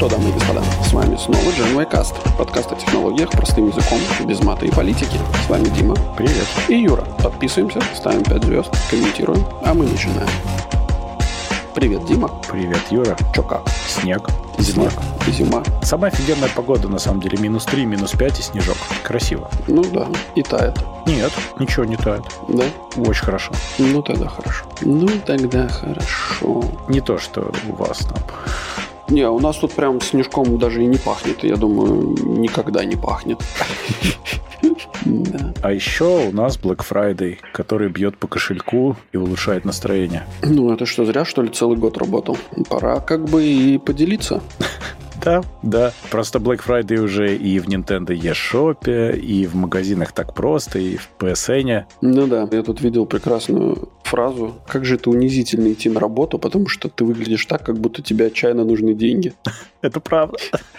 что, дамы и господа, с вами снова Gen Cast, подкаст о технологиях простым языком, без мата и политики. С вами Дима. Привет. И Юра. Подписываемся, ставим 5 звезд, комментируем, а мы начинаем. Привет, Дима. Привет, Юра. Чё как? Снег. И зима. Самая офигенная погода, на самом деле. Минус 3, минус 5 и снежок. Красиво. Ну да, и тает. Нет, ничего не тает. Да? Очень хорошо. Ну тогда хорошо. Ну тогда хорошо. Не то, что у вас там. Не, у нас тут прям снежком даже и не пахнет. Я думаю, никогда не пахнет. Да. А еще у нас Black Friday, который бьет по кошельку и улучшает настроение. Ну, это что, зря, что ли, целый год работал? Пора как бы и поделиться. Да, да. Просто Black Friday уже и в Nintendo eShop, и в магазинах так просто, и в PSN. Ну да, я тут видел прекрасную фразу. Как же это унизительно идти на работу, потому что ты выглядишь так, как будто тебе отчаянно нужны деньги. Это правда.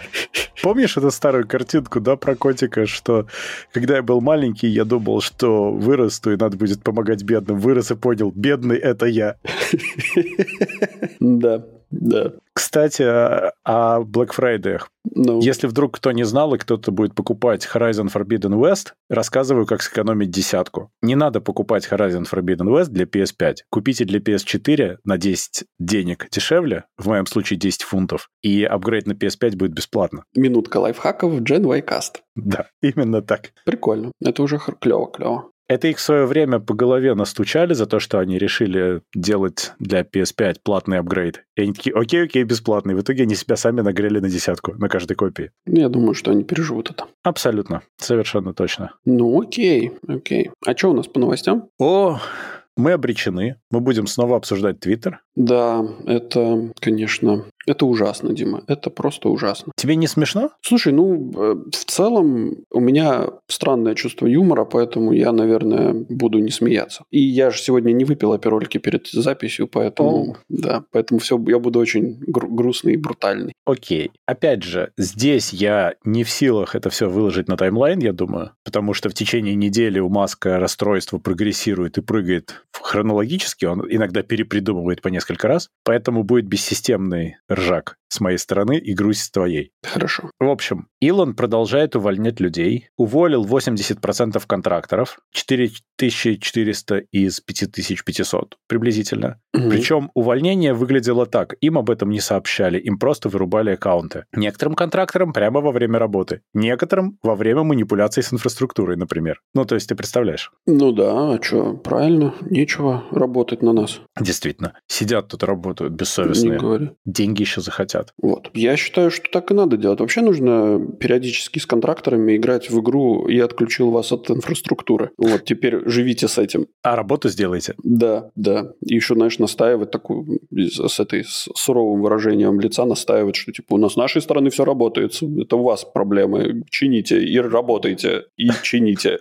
Помнишь эту старую картинку, да, про котика, что когда я был маленький, я думал, что вырасту и надо будет помогать бедным. Вырос и понял, бедный — это я. Да, да. Кстати, о Black Friday. Ну, Если вдруг кто не знал и кто-то будет покупать Horizon Forbidden West, рассказываю, как сэкономить десятку. Не надо покупать Horizon Forbidden West для PS5. Купите для PS4 на 10 денег дешевле, в моем случае 10 фунтов, и апгрейд на PS5 будет бесплатно. минутка лайфхаков Gen Cast. Да, именно так. Прикольно. Это уже клево-клево. Это их в свое время по голове настучали за то, что они решили делать для PS5 платный апгрейд. И они такие, окей, окей, бесплатный. В итоге они себя сами нагрели на десятку на каждой копии. Я думаю, что они переживут это. Абсолютно. Совершенно точно. Ну, окей, окей. А что у нас по новостям? О, мы обречены. Мы будем снова обсуждать Твиттер. Да, это, конечно, это ужасно, Дима. Это просто ужасно. Тебе не смешно? Слушай, ну, э, в целом у меня странное чувство юмора, поэтому я, наверное, буду не смеяться. И я же сегодня не выпил аперольки перед записью, поэтому, О. да, поэтому все, я буду очень гру- грустный и брутальный. Окей. Опять же, здесь я не в силах это все выложить на таймлайн, я думаю, потому что в течение недели у Маска расстройство прогрессирует и прыгает хронологически, он иногда перепридумывает по несколько раз, поэтому будет бессистемный ржак с моей стороны и грусть с твоей. Хорошо. В общем, Илон продолжает увольнять людей, уволил 80% контракторов, 4400 из 5500 приблизительно. Мгм. Причем увольнение выглядело так. Им об этом не сообщали, им просто вырубали аккаунты. Некоторым контракторам прямо во время работы. Некоторым во время манипуляций с инфраструктурой, например. Ну, то есть ты представляешь. Ну да, а что, правильно, нечего работать на нас, Действительно. Сидят тут, работают не бессовестные. говори. Деньги еще захотят. Вот. Я считаю, что так и надо делать. Вообще нужно периодически с контракторами играть в игру «Я отключил вас от инфраструктуры». Вот, теперь живите с этим. А работу сделайте. Да, да. И еще, знаешь, настаивать такую, с этой с суровым выражением лица настаивать, что типа у нас с нашей стороны все работает, это у вас проблемы, чините и работайте, и чините.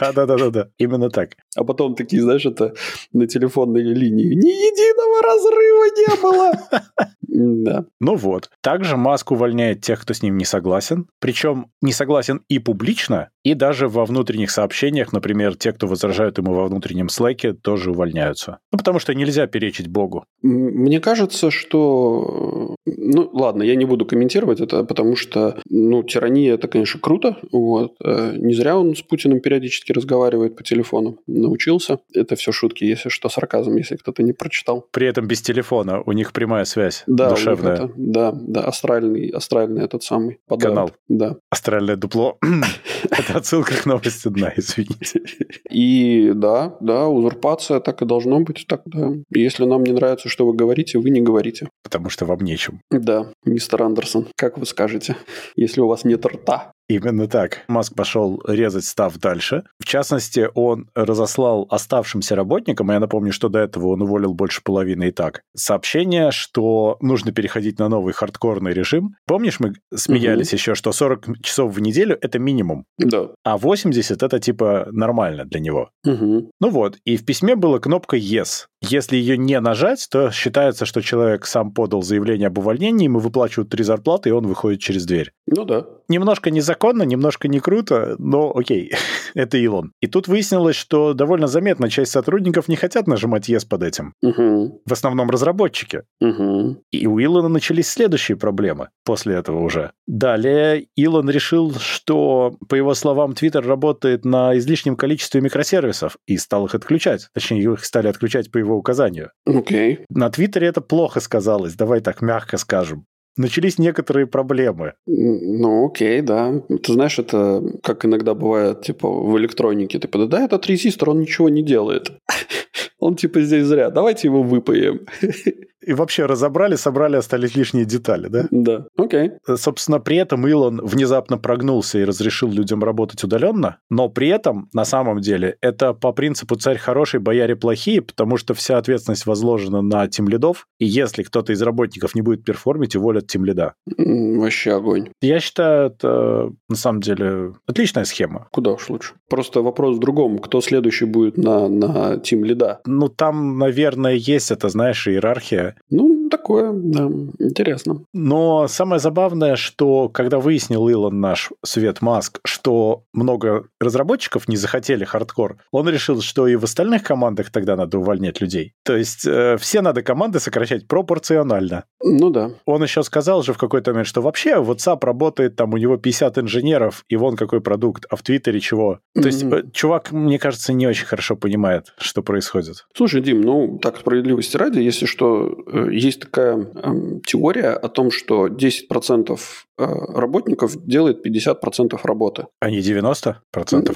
Да-да-да-да. Именно так. А потом такие, знаешь, это на телефонной линии. Ни единого разрыва не было. Да. Ну вот. Также Маск увольняет тех, кто с ним не согласен. Причем не согласен и публично, и даже во внутренних сообщениях, например, те, кто возражают ему во внутреннем слэке, тоже увольняются. Ну, потому что нельзя перечить Богу. Мне кажется, что... Ну, ладно, я не буду комментировать это, потому что, ну, тирания – это, конечно, круто. Вот. Э, Не зря он с Путиным периодически разговаривает по телефону. Научился. Это все шутки, если что, сарказм, если кто-то не прочитал. При этом без телефона. У них прямая связь. Да, душевная. Это- да, да, астральный, астральный этот самый подает. Канал. Да. Астральное дупло. Это отсылка к новости дна, извините. И да, да, узурпация так и должно быть. Так, да. Если нам не нравится, что вы говорите, вы не говорите. Потому что вам нечем. Да, мистер Андерсон, как вы скажете, если у вас нет рта? Именно так. Маск пошел резать став дальше. В частности, он разослал оставшимся работникам, я напомню, что до этого он уволил больше половины и так, сообщение, что нужно переходить на новый хардкорный режим. Помнишь, мы смеялись еще, что 40 часов в неделю — это минимум, Да. а 80 — это типа нормально для него. Мгм. Ну вот, и в письме была кнопка «Yes». Если ее не нажать, то считается, что человек сам подал заявление об увольнении, ему выплачивают три зарплаты, и он выходит через дверь. Ну да. Немножко незаконно, законно, немножко не круто, но окей, это Илон. И тут выяснилось, что довольно заметно часть сотрудников не хотят нажимать «Yes» под этим. Угу. В основном разработчики. Угу. И у Илона начались следующие проблемы после этого уже. Далее Илон решил, что, по его словам, Twitter работает на излишнем количестве микросервисов и стал их отключать. Точнее, их стали отключать по его указанию. Окей. На Твиттере это плохо сказалось, давай так мягко скажем начались некоторые проблемы. Ну, окей, да. Ты знаешь, это как иногда бывает, типа, в электронике. Типа, да, этот резистор, он ничего не делает. Он типа здесь зря. Давайте его выпаем. И вообще разобрали, собрали, остались лишние детали, да? Да, окей. Собственно, при этом Илон внезапно прогнулся и разрешил людям работать удаленно, но при этом, на самом деле, это по принципу «царь хороший, бояре плохие», потому что вся ответственность возложена на тимлидов, и если кто-то из работников не будет перформить, уволят тимлида. Вообще огонь. Я считаю, это, на самом деле, отличная схема. Куда уж лучше. Просто вопрос в другом. Кто следующий будет на, на тимлида? Ну, там, наверное, есть это, знаешь, иерархия, ну, такое, да, интересно. Но самое забавное, что когда выяснил Илон наш Свет Маск, что много разработчиков не захотели хардкор, он решил, что и в остальных командах тогда надо увольнять людей. То есть э, все надо команды сокращать пропорционально. Ну да. Он еще сказал же в какой-то момент, что вообще WhatsApp работает, там у него 50 инженеров, и вон какой продукт, а в Твиттере чего. Mm-hmm. То есть э, чувак, мне кажется, не очень хорошо понимает, что происходит. Слушай, Дим, ну так справедливости ради, если что, Э, есть такая теория о том, что 10% э, работников делает 50% работы. А не 90%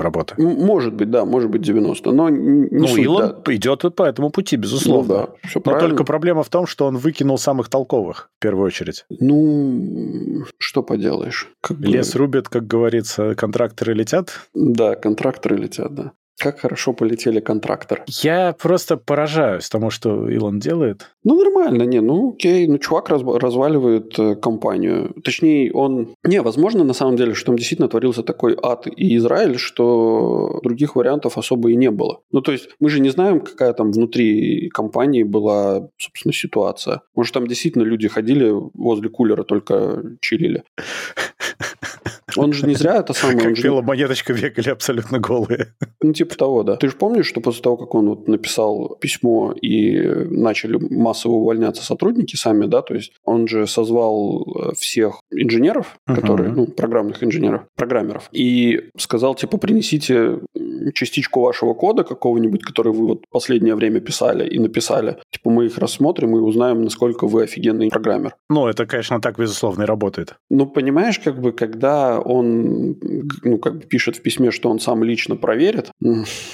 работы? Может быть, да, может быть 90%, но не Ну, суть, Илон да. идет по этому пути, безусловно. Ну, да, все Но правильно. только проблема в том, что он выкинул самых толковых, в первую очередь. Ну, что поделаешь. Как бы- Лес рубят, как говорится, контракторы летят. Да, контракторы летят, да. Как хорошо полетели контрактор. Я просто поражаюсь тому, что Илон делает. Ну, нормально, не, ну, окей, ну, чувак раз- разваливает э, компанию. Точнее, он... Не, возможно, на самом деле, что там действительно творился такой ад и Израиль, что других вариантов особо и не было. Ну, то есть, мы же не знаем, какая там внутри компании была, собственно, ситуация. Может, там действительно люди ходили возле кулера, только чилили. Он же не зря это самое... Как же- пела монеточка бегали абсолютно голые. Ну, типа того, да. Ты же помнишь, что после того, как он вот написал письмо и начали массово увольняться сотрудники сами, да, то есть он же созвал э, всех инженеров, которые, ну, программных инженеров, программеров, и сказал, типа, принесите частичку вашего кода какого-нибудь, который вы вот последнее время писали и написали. Типа, мы их рассмотрим и узнаем, насколько вы офигенный программер. Ну, это, конечно, так, безусловно, и работает. Ну, понимаешь, как бы, когда он, ну, как бы пишет в письме, что он сам лично проверит,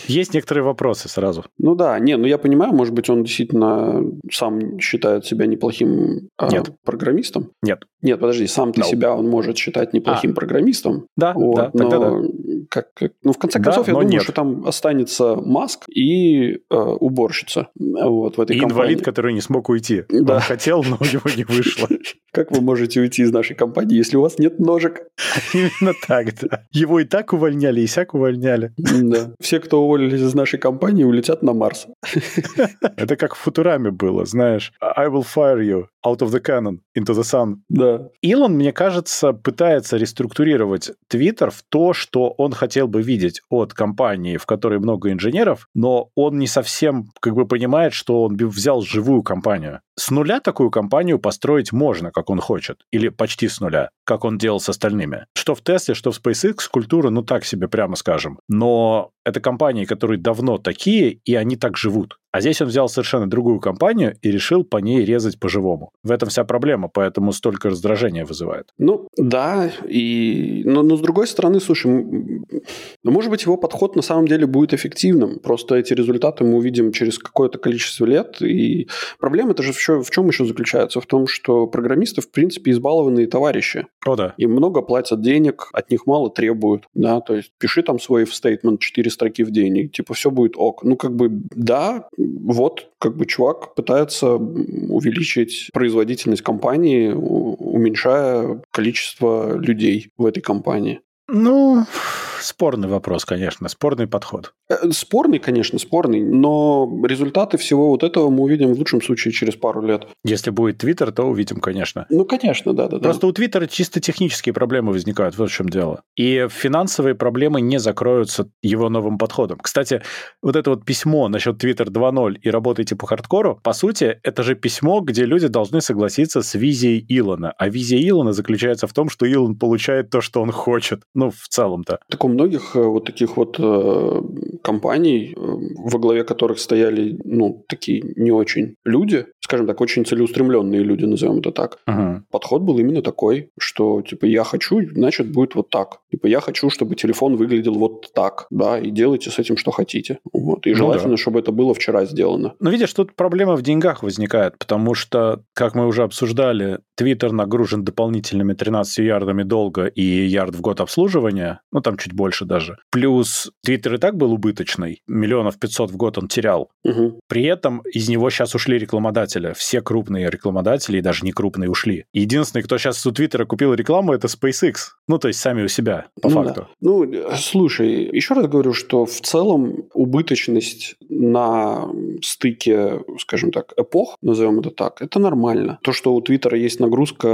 Есть некоторые вопросы сразу. Ну да, не, ну я понимаю, может быть, он действительно сам считает себя неплохим а, Нет. программистом. Нет. Нет, подожди, сам-то No. себя он может считать неплохим программистом. Да, Вот, да, тогда но да. как, как- ну, в конце Да, концов, я но думаю, нет. что там останется Маск и э, уборщица вот, в этой И компании. инвалид, который не смог уйти. Да. Он хотел, но у него не вышло. Как вы можете уйти из нашей компании, если у вас нет ножек? Именно так, да. Его и так увольняли, и сяк увольняли. Да. Все, кто уволились из нашей компании, улетят на Марс. Это как в Футураме было, знаешь. I will fire you out of the cannon into the sun. Да. Илон, мне кажется, пытается реструктурировать Твиттер в то, что он хотел бы видеть от компании, в которой много инженеров, но он не совсем как бы понимает, что он взял живую компанию. С нуля такую компанию построить можно, как он хочет, или почти с нуля, как он делал с остальными. Что в Тесле, что в SpaceX, культура, ну так себе, прямо скажем. Но это компании, которые давно такие, и они так живут. А здесь он взял совершенно другую компанию и решил по ней резать по-живому. В этом вся проблема, поэтому столько раздражения вызывает. Ну, да, и... но, но с другой стороны, слушай, ну, может быть, его подход на самом деле будет эффективным. Просто эти результаты мы увидим через какое-то количество лет. И проблема-то же в чем, в чем еще заключается? В том, что программисты, в принципе, избалованные товарищи. О, да. Им много платят денег, от них мало требуют. Да, то есть пиши там свой стейтмент 4 строки в день, и типа все будет ок. Ну, как бы, да, вот, как бы чувак пытается увеличить производительность компании, уменьшая количество людей в этой компании. Ну, спорный вопрос, конечно, спорный подход. Э, спорный, конечно, спорный, но результаты всего вот этого мы увидим в лучшем случае через пару лет. Если будет Твиттер, то увидим, конечно. Ну, конечно, да, да. Просто да. у Твиттера чисто технические проблемы возникают, вот в чем дело. И финансовые проблемы не закроются его новым подходом. Кстати, вот это вот письмо насчет Twitter 2.0 и работайте по хардкору, по сути, это же письмо, где люди должны согласиться с визией Илона. А визия Илона заключается в том, что Илон получает то, что он хочет. Ну, в целом-то. Так у многих э, вот таких вот э, компаний, э, во главе которых стояли, ну, такие не очень люди, скажем так, очень целеустремленные люди, назовем это так. Угу. Подход был именно такой, что, типа, я хочу, значит, будет вот так. Типа, я хочу, чтобы телефон выглядел вот так, да, и делайте с этим, что хотите. Вот. И желательно, ну, да. чтобы это было вчера сделано. Но видишь, тут проблема в деньгах возникает, потому что, как мы уже обсуждали, Твиттер нагружен дополнительными 13 ярдами долга и ярд в год обслуживания, ну, там чуть больше даже. Плюс Твиттер и так был убыточный, миллионов 500 в год он терял. Угу. При этом из него сейчас ушли рекламодатели. Все крупные рекламодатели, и даже не крупные, ушли. Единственный, кто сейчас у Твиттера купил рекламу, это SpaceX. Ну, то есть сами у себя, по ну, факту. Да. Ну, слушай, еще раз говорю, что в целом убыточность на стыке, скажем так, эпох, назовем это так, это нормально. То, что у Твиттера есть нагрузка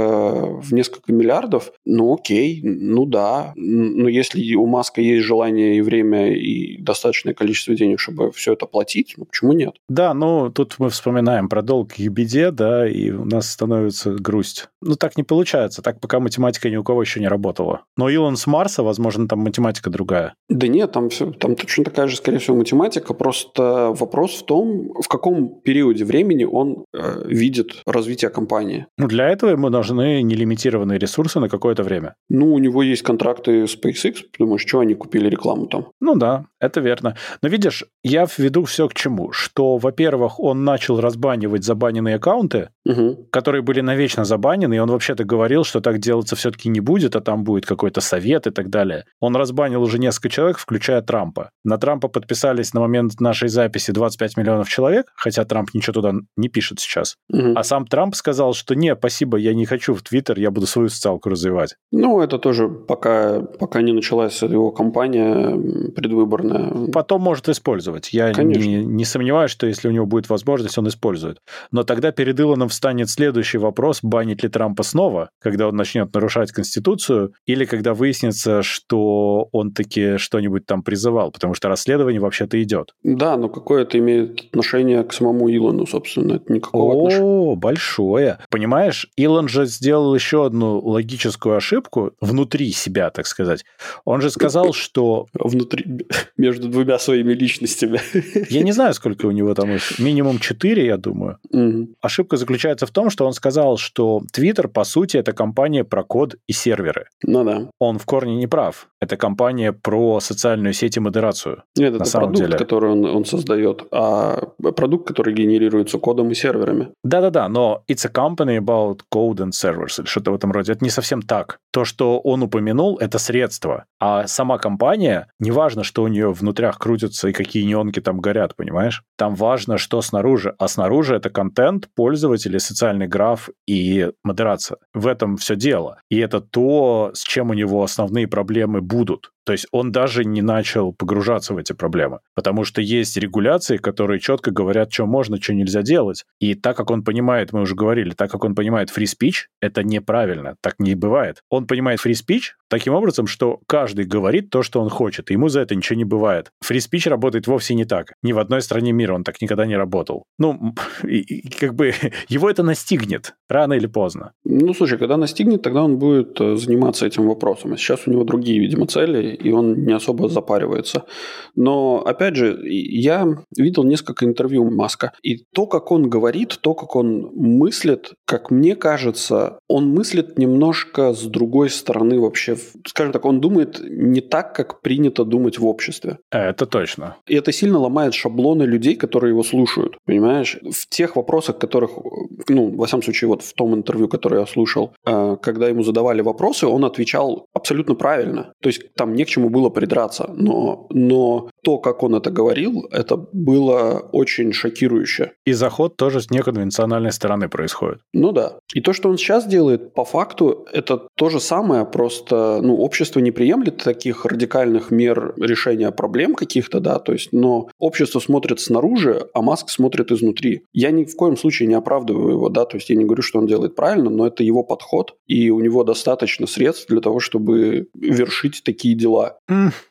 в несколько миллиардов, ну окей, ну да. Но если у Маска есть желание и время, и достаточное количество денег, чтобы все это платить, ну почему нет? Да, ну тут мы вспоминаем про долг и беде, да, и у нас становится грусть. Ну так не получается, так пока математика ни у кого еще не работала. Но Илон с Марса, возможно, там математика другая. Да нет, там, все, там точно такая же, скорее всего, математика, просто вопрос в том, в каком периоде времени он э, видит развитие компании. Ну для этого ему нужны нелимитированные ресурсы на какое-то время. Ну, у него есть контракты с SpaceX, потому что они купили рекламу там. Ну да, это верно. Но видишь, я введу все к чему. Что, во-первых, он начал разбанивать забаненные аккаунты, угу. которые были навечно забанены, и он вообще-то говорил, что так делаться все-таки не будет, а там будет какой-то совет и так далее. Он разбанил уже несколько человек, включая Трампа. На Трампа подписались на момент нашей записи 25 миллионов человек, хотя Трамп ничего туда не пишет сейчас. Угу. А сам Трамп сказал, что не, спасибо, я не хочу в Твиттер, я буду свою социалку развивать. Ну, это тоже пока, пока не началась его кампания предвыборная. Потом может использовать. Я не, не сомневаюсь, что если у него будет возможность, он использует. Но тогда перед Илоном встанет следующий вопрос, банить ли Трампа снова, когда он начнет нарушать Конституцию, или когда выяснится, что он таки что-нибудь там призывал, потому что расследование вообще-то идет. Да, но какое это имеет отношение к самому Илону, собственно? Это никакого О, отношения. большое. Понимаешь, Илон же сделал еще одну логическую ошибку внутри себя, так сказать. Он же сказал, что... Внутри, между двумя своими личностями. Я не знаю, сколько у него там их. Минимум четыре, я думаю. Угу. Ошибка заключается в том, что он сказал, что Twitter, по сути, это компания про код и серверы. Ну да. Он в корне не прав. Это компания про социальную сеть и модерацию. Нет, на это самом продукт, деле. который он, он создает, а продукт, который генерируется кодом и серверами. Да-да-да, но it's a company about code and servers или что-то в этом роде. Это не совсем так. То, что он упомянул, это средство. А сама компания, неважно, что у нее внутрях крутятся и какие неонки там горят, понимаешь? Там важно, что снаружи. А снаружи это контент, пользователи, социальный граф и модерация. В этом все дело. И это то, с чем у него основные проблемы будут. То есть он даже не начал погружаться в эти проблемы, потому что есть регуляции, которые четко говорят, что можно, что нельзя делать. И так как он понимает, мы уже говорили, так как он понимает free speech, это неправильно, так не бывает. Он понимает free speech таким образом, что каждый говорит то, что он хочет, и ему за это ничего не бывает. Free speech работает вовсе не так. Ни в одной стране мира он так никогда не работал. Ну, и, и, как бы его это настигнет рано или поздно. Ну, слушай, когда настигнет, тогда он будет э, заниматься этим вопросом. А сейчас у него другие, видимо, цели, и он не особо запаривается. Но, опять же, я видел несколько интервью Маска, и то, как он говорит, то, как он мыслит, как мне кажется, он мыслит немножко с другой стороны вообще. Скажем так, он думает не так, как принято думать в обществе. Это точно. И это сильно ломает шаблоны людей, которые его слушают. Понимаешь? В тех вопросах, которых, ну, во всяком случае, вот в том интервью, которое я слушал, э, когда ему задавали вопросы, он отвечал абсолютно правильно. То есть там не к чему было придраться. Но, но то, как он это говорил, это было очень шокирующе. И заход тоже с неконвенциональной стороны происходит. Ну да. И то, что он сейчас делает, по факту, это то же самое, просто ну, общество не приемлет таких радикальных мер решения проблем каких-то, да, то есть, но общество смотрит снаружи, а Маск смотрит изнутри. Я ни в коем случае не оправдываю его, да, то есть я не говорю, что он делает правильно, но это его подход, и у него достаточно средств для того, чтобы вершить такие дела.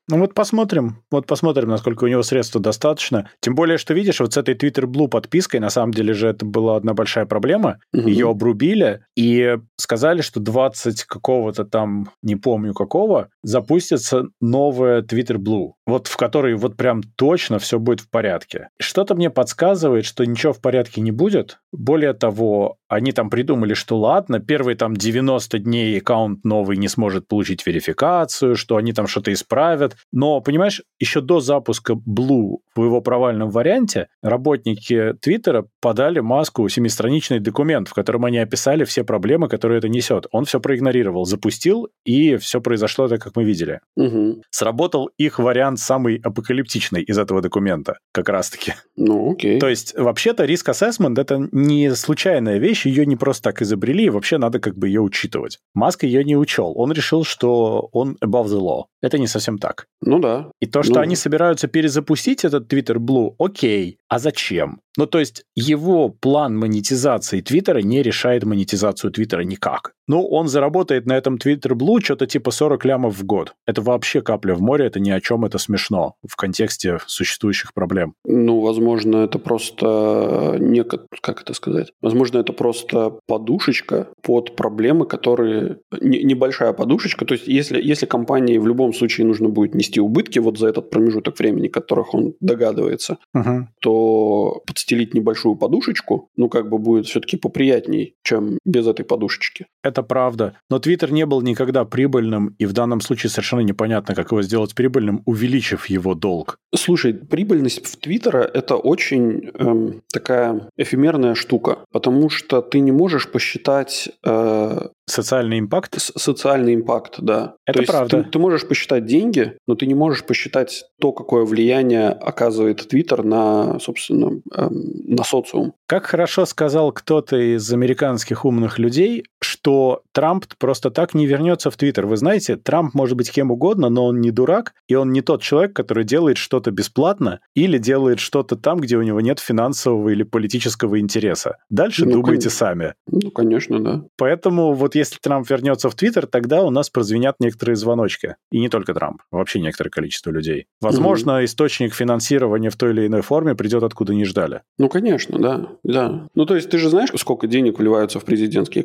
Ну вот посмотрим, вот посмотрим, насколько у него средств достаточно. Тем более, что видишь, вот с этой Twitter Blue подпиской, на самом деле же это была одна большая проблема, mm-hmm. ее обрубили и сказали, что 20 какого-то там, не помню какого, запустится новая Twitter Blue, вот в которой вот прям точно все будет в порядке. Что-то мне подсказывает, что ничего в порядке не будет. Более того, они там придумали, что ладно, первые там 90 дней аккаунт новый не сможет получить верификацию, что они там что-то исправят. Но, понимаешь, еще до запуска Blue в его провальном варианте работники Твиттера подали Маску семистраничный документ, в котором они описали все проблемы, которые это несет. Он все проигнорировал, запустил, и все произошло так, как мы видели. Угу. Сработал их вариант самый апокалиптичный из этого документа, как раз-таки. Ну, окей. То есть, вообще-то, риск ассессмент это не случайная вещь, ее не просто так изобрели, и вообще надо как бы ее учитывать. Маск ее не учел. Он решил, что он above the law. Это не совсем так. Ну да. И то, что ну... они собираются перезапустить этот Twitter Blue, окей. А зачем? Ну, то есть его план монетизации Твиттера не решает монетизацию Твиттера никак. Ну, он заработает на этом Twitter Blue что-то типа 40 лямов в год. Это вообще капля в море, это ни о чем, это смешно в контексте существующих проблем. Ну, возможно, это просто не, как это сказать? Возможно, это просто подушечка под проблемы, которые... Не, небольшая подушечка. То есть, если, если компании в любом случае нужно будет нести убытки вот за этот промежуток времени, которых он догадывается, uh-huh. то подстелить небольшую подушечку, ну, как бы будет все-таки поприятней, чем без этой подушечки. Это правда. Но Твиттер не был никогда прибыльным, и в данном случае совершенно непонятно, как его сделать прибыльным, увеличив его долг. Слушай, прибыльность в Твиттера – это очень эм, такая эфемерная штука, потому что ты не можешь посчитать э, Социальный импакт? С социальный импакт, да. Это То правда. Ты, ты можешь посчитать деньги, но ты не можешь посчитать то, какое влияние оказывает Твиттер на, собственно, эм, на социум. Как хорошо сказал кто-то из американских умных людей, что Трамп просто так не вернется в Твиттер. Вы знаете, Трамп может быть кем угодно, но он не дурак, и он не тот человек, который делает что-то бесплатно или делает что-то там, где у него нет финансового или политического интереса. Дальше Ну, думайте кон- сами. Ну, конечно, да. Поэтому вот если Трамп вернется в Твиттер, тогда у нас прозвенят некоторые звоночки. И не только Трамп, вообще некоторое количество людей. Возможно, источник финансирования в той или иной форме придет откуда не ждали. Ну, конечно, да. да. Ну, то есть ты же знаешь, сколько денег вливаются в президентские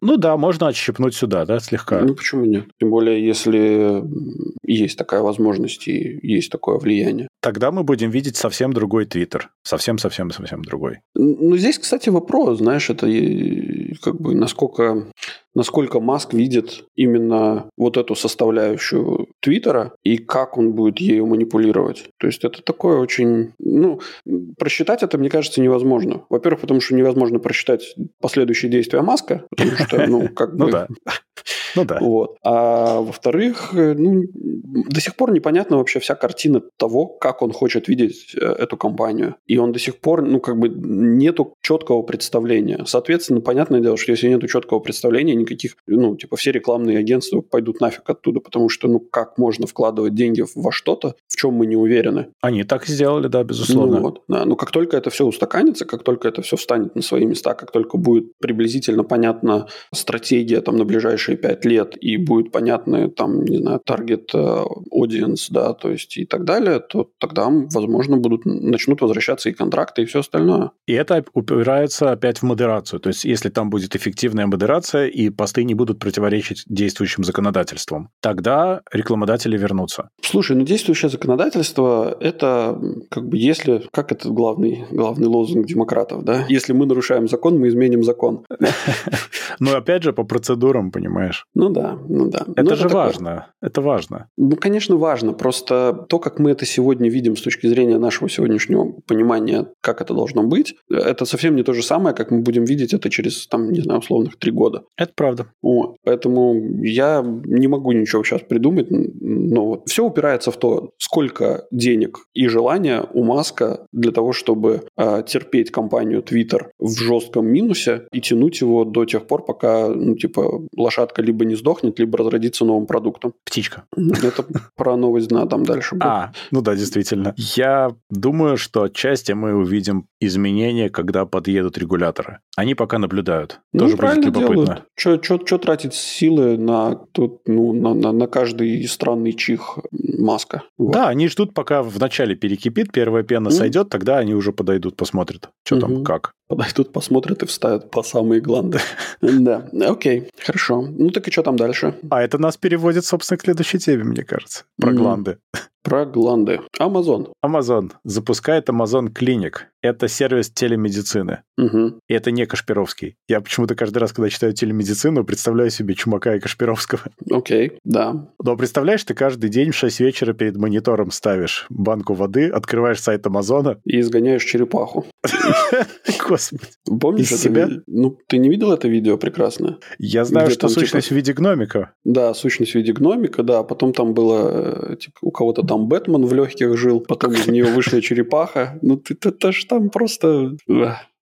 Ну да, можно отщипнуть сюда, да, слегка. Ну, почему нет? Тем более, если есть такая возможность и есть такое влияние. Тогда мы будем видеть совсем другой Твиттер. Совсем-совсем-совсем другой. Ну, здесь, кстати, вопрос, знаешь, это как бы насколько, насколько Маск видит именно вот эту составляющую Твиттера и как он будет ею манипулировать. То есть это такое очень... Ну, просчитать это, мне кажется, невозможно. Во-первых, потому что невозможно просчитать последующие действия Маска, потому что, ну, как бы... Ну да. Ну да. Вот. А во-вторых, ну, до сих пор непонятна вообще вся картина того, как он хочет видеть э, эту компанию. И он до сих пор, ну, как бы нету четкого представления. Соответственно, понятное дело, что если нету четкого представления, никаких, ну, типа все рекламные агентства пойдут нафиг оттуда, потому что, ну, как можно вкладывать деньги во что-то, в чем мы не уверены. Они так сделали, да, безусловно. Ну, вот, да. Но как только это все устаканится, как только это все встанет на свои места, как только будет приблизительно понятна стратегия там на ближайшие пять лет и будет понятны там, не знаю, таргет э, audience, да, то есть и так далее, то тогда, возможно, будут начнут возвращаться и контракты, и все остальное. И это упирается опять в модерацию. То есть, если там будет эффективная модерация, и посты не будут противоречить действующим законодательствам, тогда рекламодатели вернутся. Слушай, ну действующее законодательство – это как бы если… Как это главный, главный лозунг демократов, да? Если мы нарушаем закон, мы изменим закон. Но опять же, по процедурам, понимаешь. Ну да, ну да. Это Ну, же такое. важно. Это важно. Ну, конечно, важно. Просто то, как мы это сегодня видим с точки зрения нашего сегодняшнего понимания, как это должно быть, это совсем не то же самое, как мы будем видеть это через, там, не знаю, условных три года. Это правда. Правда. Вот. Поэтому я не могу ничего сейчас придумать, но все упирается в то, сколько денег и желания у Маска для того, чтобы э, терпеть компанию Twitter в жестком минусе и тянуть его до тех пор, пока, ну, типа, лошадка либо не сдохнет, либо разродится новым продуктом. Птичка. Это про новость дна там дальше. А, ну да, действительно. Я думаю, что отчасти мы увидим изменения, когда подъедут регуляторы. Они пока наблюдают. Ну, Тоже будет любопытно. делают. Что тратить силы на, тут, ну, на, на, на каждый странный чих маска? Вот. Да, они ждут, пока вначале перекипит, первая пена Мгм. сойдет, тогда они уже подойдут, посмотрят, что там, Мгм. как. Подойдут, посмотрят и вставят по самые гланды. Да, окей, хорошо. Ну так и что там дальше? А это нас переводит, собственно, к следующей теме, мне кажется, про гланды. Про гланды. Амазон. Amazon запускает Amazon Clinic. Это сервис телемедицины. Мгм. И это не Кашпировский. Я почему-то каждый раз, когда читаю телемедицину, представляю себе Чумака и Кашпировского. Окей, да. Но представляешь, ты каждый день в 6 вечера перед монитором ставишь банку воды, открываешь сайт Амазона. И изгоняешь черепаху. Господи. Помнишь Из это себя? ви- Ну, ты не видел это видео прекрасное? Я знаю, Где что там, типа, сущность в виде гномика. Да, сущность в виде гномика, да. Потом там было, э, типа, у кого-то там Бэтмен в легких жил, потом из нее вышла черепаха. Ну, ты, это ж там просто...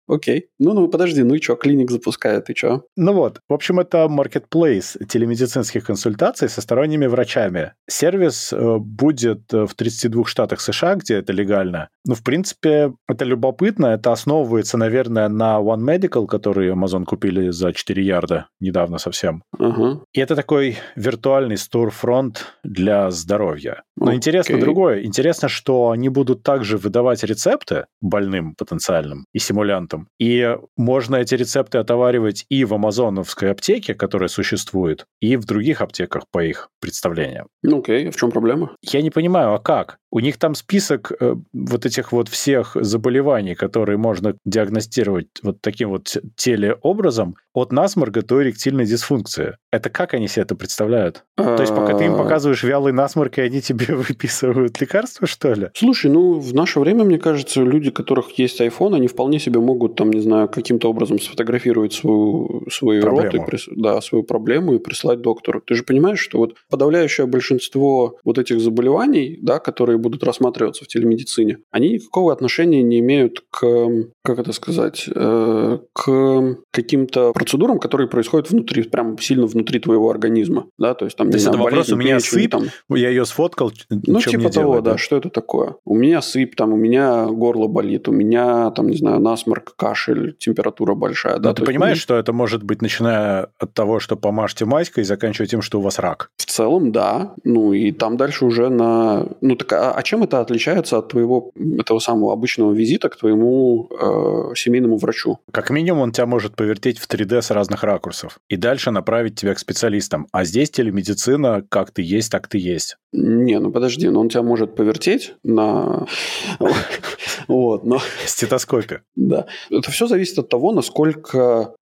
Окей. Ну, ну, подожди, ну и что, клиник запускает, и что? Ну вот, в общем, это marketplace телемедицинских консультаций со сторонними врачами. Сервис э, будет э, в 32 штатах США, где это легально. Ну, в принципе, это любопытно. Это основывается, наверное, на One Medical, который Amazon купили за 4 ярда недавно совсем. Ага. И это такой виртуальный storefront для здоровья. Но Окей. интересно другое. Интересно, что они будут также выдавать рецепты больным потенциальным и симулянтам. И можно эти рецепты отоваривать и в амазоновской аптеке, которая существует, и в других аптеках по их представлениям. Ну, окей, а в чем проблема? Я не понимаю, а как? У них там список э, вот этих вот всех заболеваний, которые можно диагностировать вот таким вот те- телеобразом, от насморка до эректильной дисфункции. Это как они себе это представляют? То есть пока ты им А, показываешь вялый насморк, и они тебе выписывают лекарства, что ли? Слушай, ну, в наше время, мне кажется, люди, у которых есть iPhone, они вполне себе могут, там, не знаю, каким-то образом сфотографировать свою, свой рот, и Проблему. прис- да, свою проблему и прислать доктору. Ты же понимаешь, что вот подавляющее большинство вот этих заболеваний, да, которые будут рассматриваться в телемедицине, они никакого отношения не имеют к, как это сказать, э, к каким-то процедурам, которые происходят внутри, прям сильно внутри твоего организма, да, то есть там, То есть знаю, это вопрос, болезнь у меня печени, сыпь, там, Я ее сфоткал, ну, типа того, делать, да, что это такое? У меня сыпь, там, у меня горло болит, у меня, там, не знаю, насморк, кашель, температура большая. Но да, ты есть, понимаешь, ну, что это может быть, начиная от того, что помажьте маськой, и заканчивая тем, что у вас рак? В целом, да. Ну, и там дальше уже на... Ну, так а, а чем это отличается от твоего, этого самого обычного визита к твоему э, семейному врачу? Как минимум, он тебя может повертеть в 3D с разных ракурсов. И дальше направить тебя к специалистам. А здесь телемедицина, как ты есть, так ты есть. Не, ну подожди, но он тебя может повертеть на... Вот, но... Стетоскопе. Да. Это все зависит от того, насколько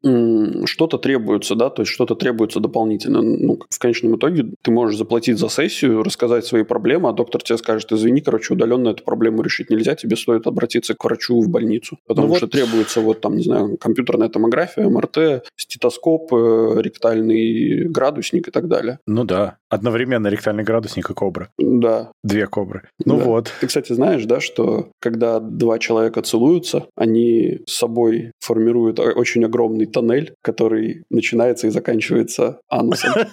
что-то требуется, да, то есть что-то требуется дополнительно. Ну, в конечном итоге ты можешь заплатить за сессию, рассказать свои проблемы, а доктор тебе скажет, извини, короче, удаленно эту проблему решить нельзя, тебе стоит обратиться к врачу в больницу. Потому Ну что вот. требуется вот там, не знаю, компьютерная томография, МРТ, стетоскоп, э, ректальный градусник и так далее. Ну да. Одновременно ректальный градусник и кобра. Да, Две кобры. Ну Да. вот. Ты, кстати, знаешь, да, что когда два человека целуются, они собой формируют о- очень огромный тоннель, который начинается и заканчивается анусом.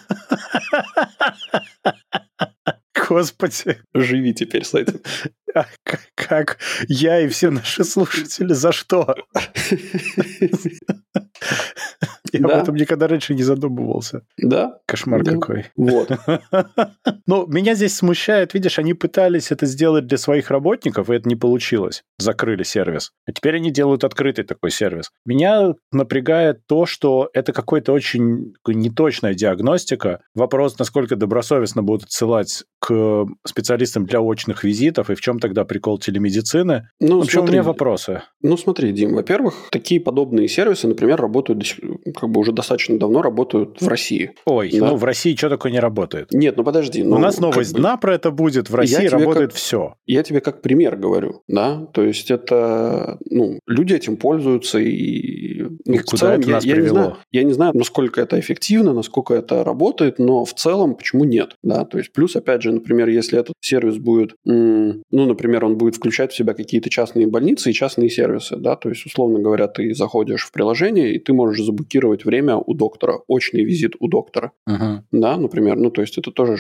Господи. Живи теперь с этим. А как, как я и все наши слушатели, за что? Я Да. об этом никогда раньше не задумывался. Да, Кошмар Да. какой. вот. Ну, меня здесь смущает, видишь, они пытались это сделать для своих работников, и это не получилось. Закрыли сервис. А теперь они делают открытый такой сервис. Меня напрягает то, что это какой-то очень неточная диагностика. Вопрос, насколько добросовестно будут отсылать к специалистам для очных визитов, и в чем тогда прикол телемедицины. Ну, В общем, у смотри, меня вопросы. Ну, смотри, Дим, во-первых, такие подобные сервисы, например, работают как бы уже достаточно давно работают в России. Ой, да? ну в России что такое не работает? Нет, ну подожди. Ну, У нас новость как бы... дна про это будет, в России работает как... все. Я тебе как пример говорю, да, то есть это, ну, люди этим пользуются и... Ну, и куда целом, это я, нас я привело? Не знаю, я не знаю, насколько это эффективно, насколько это работает, но в целом почему нет, да, то есть плюс, опять же, например, если этот сервис будет, ну, например, он будет включать в себя какие-то частные больницы и частные сервисы, да, то есть, условно говоря, ты заходишь в приложение, и ты можешь заблокировать время у доктора, очный визит у доктора, uh-huh. да, например, ну, то есть это тоже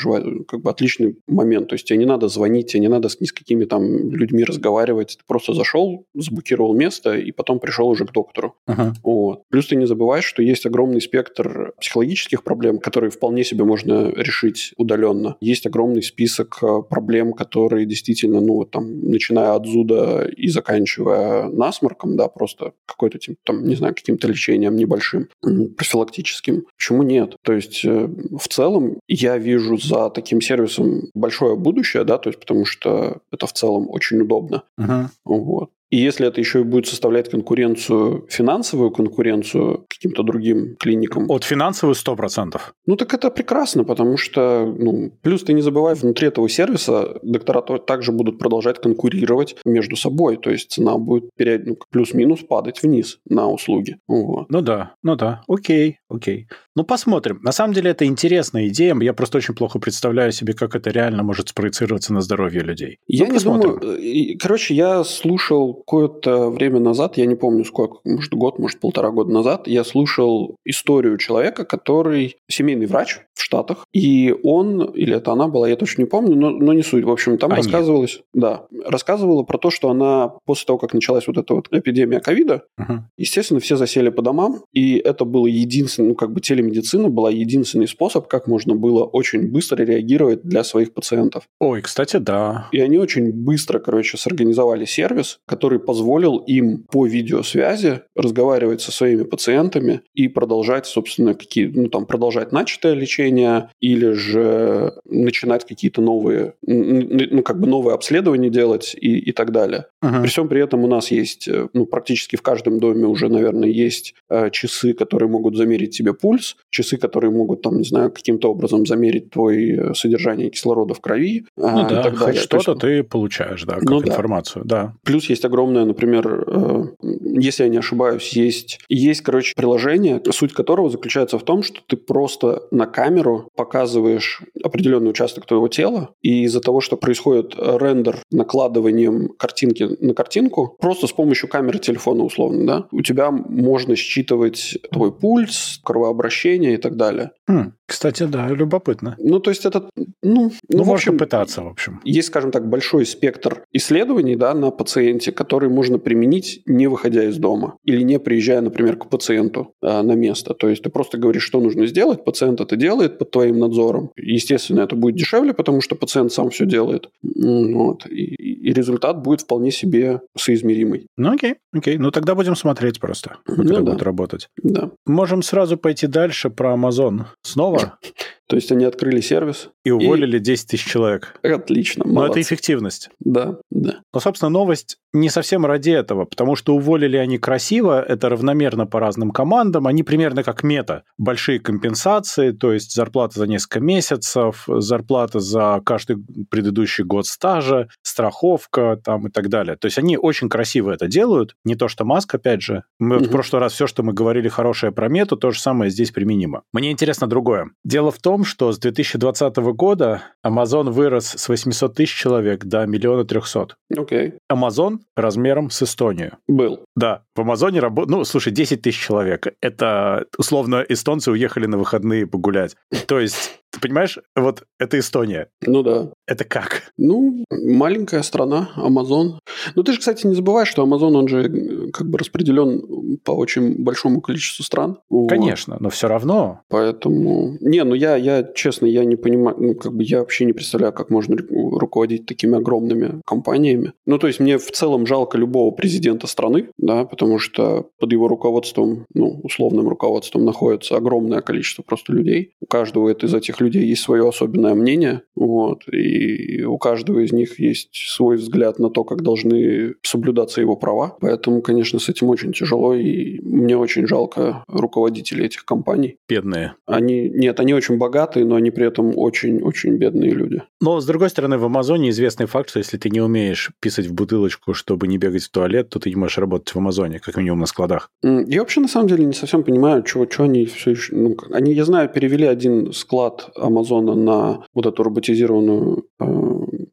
как бы отличный момент, то есть тебе не надо звонить, тебе не надо с, ни с какими там людьми разговаривать, ты просто зашел, заблокировал место, и потом пришел уже к доктору. Uh-huh. Вот. Плюс ты не забываешь, что есть огромный спектр психологических проблем, которые вполне себе можно решить удаленно. Есть огромный список э, проблем, которые действительно, ну, вот там, начиная от зуда и заканчивая насморком, да, просто какой-то, там, не знаю, каким-то лечением небольшим, профилактическим. Почему нет? То есть, э, в целом, я вижу за таким сервисом большое будущее, да, то есть, потому что это в целом очень удобно. Uh-huh. Вот. И если это еще и будет составлять конкуренцию, финансовую конкуренцию каким-то другим клиникам. От финансовую 100%. Ну так это прекрасно, потому что, ну, плюс ты не забывай, внутри этого сервиса доктора также будут продолжать конкурировать между собой. То есть цена будет перед, ну, плюс-минус падать вниз на услуги. Вот. Ну да, ну да. Окей, окей. Ну посмотрим. На самом деле это интересная идея. Я просто очень плохо представляю себе, как это реально может спроецироваться на здоровье людей. Я ну, не посмотрим. думаю... Короче, я слушал какое-то время назад, я не помню сколько, может год, может полтора года назад, я слушал историю человека, который семейный врач в Штатах, и он, или это она была, я точно не помню, но, но не суть. В общем, там а рассказывалось, нет. да, рассказывала про то, что она после того, как началась вот эта вот эпидемия ковида, uh-huh. естественно, все засели по домам, и это было единственное, ну, как бы телемедицина была единственный способ, как можно было очень быстро реагировать для своих пациентов. Ой, кстати, да. И они очень быстро, короче, сорганизовали сервис, который который позволил им по видеосвязи разговаривать со своими пациентами и продолжать, собственно, какие, ну, там, продолжать начатое лечение или же начинать какие-то новые, ну, как бы новые обследования делать и, и так далее. Uh-huh. При всем при этом у нас есть, э, ну, практически в каждом доме уже, наверное, есть э, часы, которые могут замерить тебе пульс, часы, которые могут, там, не знаю, каким-то образом замерить твой э, содержание кислорода в крови. Ну э, да, так хоть что-то ты получаешь, да, как ну, информацию, да. да. Плюс есть огромное огромное, например, э, если я не ошибаюсь, есть, есть, короче, приложение, суть которого заключается в том, что ты просто на камеру показываешь определенный участок твоего тела, и из-за того, что происходит рендер накладыванием картинки на картинку, просто с помощью камеры телефона условно, да, у тебя можно считывать твой пульс, кровообращение и так далее. Хм, кстати, да, любопытно. Ну, то есть это, ну, ну, ну в общем, пытаться, в общем. Есть, скажем так, большой спектр исследований, да, на пациенте, который можно применить, не выходя из дома или не приезжая, например, к пациенту э, на место. То есть ты просто говоришь, что нужно сделать, пациент это делает под твоим надзором. Естественно, это будет дешевле, потому что пациент сам все делает. Вот. И, и результат будет вполне себе соизмеримый. Ну окей, окей. Ну тогда будем смотреть просто, как ну, это да. будет работать. Да. Можем сразу пойти дальше про Amazon. Снова? То есть они открыли сервис. И уволили и... 10 тысяч человек. Отлично, молодцы. Но это эффективность. Да, да. Но, собственно, новость не совсем ради этого, потому что уволили они красиво, это равномерно по разным командам, они примерно как мета. Большие компенсации, то есть зарплата за несколько месяцев, зарплата за каждый предыдущий год стажа, страховка там и так далее. То есть они очень красиво это делают, не то что Маск, опять же. Мы угу. в прошлый раз все, что мы говорили хорошее про мету, то же самое здесь применимо. Мне интересно другое. Дело в том, что с 2020 года Amazon вырос с 800 тысяч человек до миллиона трехсот. Окей. Amazon размером с Эстонию. Был. Да, в Амазоне работает, ну, слушай, 10 тысяч человек. Это, условно, эстонцы уехали на выходные погулять. То есть ты понимаешь, вот это Эстония. Ну да. Это как? Ну, маленькая страна, Амазон. Ну ты же, кстати, не забывай, что Амазон, он же э, как бы распределен по очень большому количеству стран. Конечно, вот. но все равно. Поэтому... Не, ну я, я, честно, я не понимаю, ну как бы я вообще не представляю, как можно руководить такими огромными компаниями. Ну то есть мне в целом жалко любого президента страны, да, потому что под его руководством, ну, условным руководством находится огромное количество просто людей. У каждого из этих людей есть свое особенное мнение, вот, и и у каждого из них есть свой взгляд на то, как должны соблюдаться его права. Поэтому, конечно, с этим очень тяжело, и мне очень жалко руководителей этих компаний. Бедные. Они, нет, они очень богатые, но они при этом очень-очень бедные люди. Но, с другой стороны, в Амазоне известный факт, что если ты не умеешь писать в бутылочку, чтобы не бегать в туалет, то ты не можешь работать в Амазоне, как минимум на складах. Я вообще, на самом деле, не совсем понимаю, чего, чего они все еще... Ну, они, я знаю, перевели один склад Амазона на вот эту роботизированную... Э,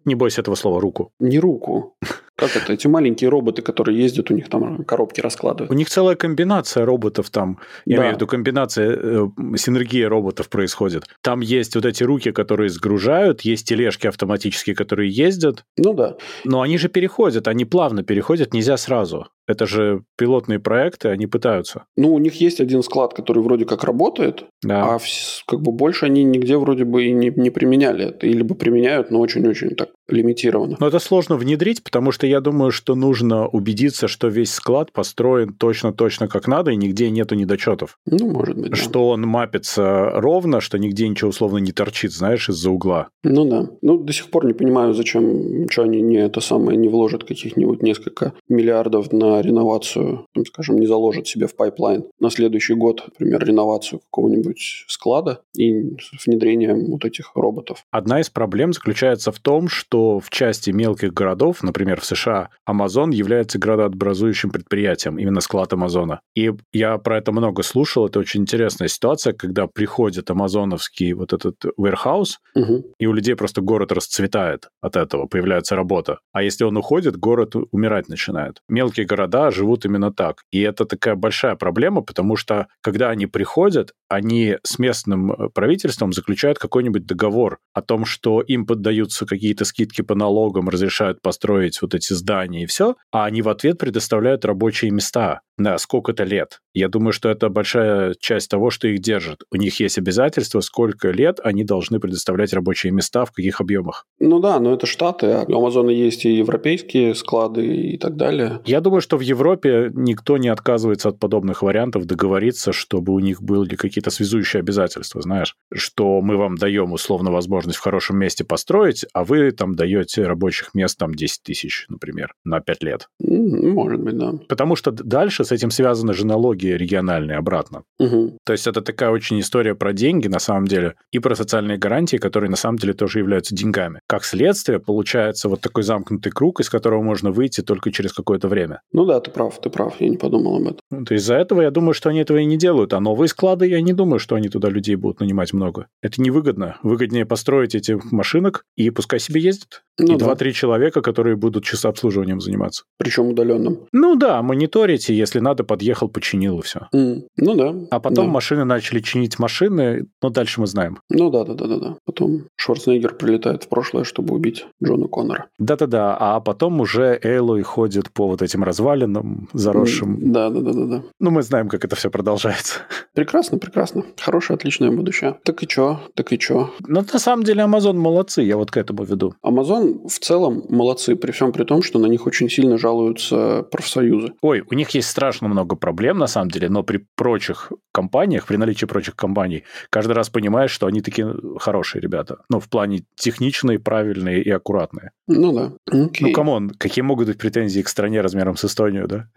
не бойся этого слова, руку. Не руку. Как это? Эти маленькие роботы, которые ездят, у них там коробки раскладывают. У них целая комбинация роботов там. Я да. имею в виду, комбинация, э, синергия роботов происходит. Там есть вот эти руки, которые сгружают, есть тележки автоматические, которые ездят. Ну да. Но они же переходят, они плавно переходят, нельзя сразу. Это же пилотные проекты, они пытаются. Ну, у них есть один склад, который вроде как работает, да. а как бы больше они нигде вроде бы и не, не применяли это. Или бы применяют, но очень-очень так лимитированно. Но это сложно внедрить, потому что я думаю, что нужно убедиться, что весь склад построен точно-точно как надо, и нигде нету недочетов. Ну, может быть, да. Что он мапится ровно, что нигде ничего условно не торчит, знаешь, из-за угла. Ну да. Ну, до сих пор не понимаю, зачем, что они не это самое, не вложат каких-нибудь несколько миллиардов на реновацию, там, скажем, не заложат себе в pipeline на следующий год, например, реновацию какого-нибудь склада и внедрение вот этих роботов. Одна из проблем заключается в том, что в части мелких городов, например, в США, Amazon является градообразующим предприятием, именно склад Амазона. И я про это много слушал, это очень интересная ситуация, когда приходит амазоновский вот этот warehouse, угу. и у людей просто город расцветает от этого, появляется работа. А если он уходит, город умирать начинает. Мелкие города города живут именно так. И это такая большая проблема, потому что когда они приходят, они с местным э, правительством заключают какой-нибудь договор о том, что им поддаются какие-то скидки по налогам, разрешают построить вот эти здания и все, а они в ответ предоставляют рабочие места на сколько-то лет. Я думаю, что это большая часть того, что их держит. У них есть обязательства, сколько лет они должны предоставлять рабочие места, в каких объемах. Ну да, но это Штаты, а у Амазона есть и европейские склады и так далее. Я думаю, что в Европе никто не отказывается от подобных вариантов договориться, чтобы у них были какие-то связующие обязательства, знаешь, что мы вам даем условно возможность в хорошем месте построить, а вы там даете рабочих мест там 10 тысяч, например, на 5 лет. Может быть, да. Потому что дальше с этим связаны же налоги региональные обратно. Угу. То есть это такая очень история про деньги, на самом деле, и про социальные гарантии, которые на самом деле тоже являются деньгами. Как следствие, получается вот такой замкнутый круг, из которого можно выйти только через какое-то время. Ну да, ты прав, ты прав, я не подумал об этом. Ну, то есть из-за этого я думаю, что они этого и не делают, а новые склады я не думаю, что они туда людей будут нанимать много. Это невыгодно. Выгоднее построить эти машинок и пускай себе ездят. Ну, и два-три человека, которые будут часа обслуживанием заниматься. Причем удаленным. Ну да, мониторить, и если надо, подъехал, починил и все. Mm. Ну да. А потом да. машины начали чинить машины, но дальше мы знаем. Ну да, да, да, да, да. Потом Шварценеггер прилетает в прошлое, чтобы убить Джона Коннора. Да-да-да, а потом уже Элой ходит по вот этим развалинам, заросшим. Да, да, да, да, да. Ну, мы знаем, как это все продолжается. Прекрасно, прекрасно. Хорошее, отличное будущее. Так и чё, так и чё. Ну, на самом деле, Amazon молодцы, я вот к этому веду. Amazon в целом молодцы, при всем при том, что на них очень сильно жалуются профсоюзы. Ой, у них есть страшно много проблем, на самом деле, но при прочих компаниях, при наличии прочих компаний, каждый раз понимаешь, что они такие хорошие ребята. Ну, в плане техничные, правильные и аккуратные. Ну да. Окей. Ну, come on, какие могут быть претензии к стране размером с Эстонию, да?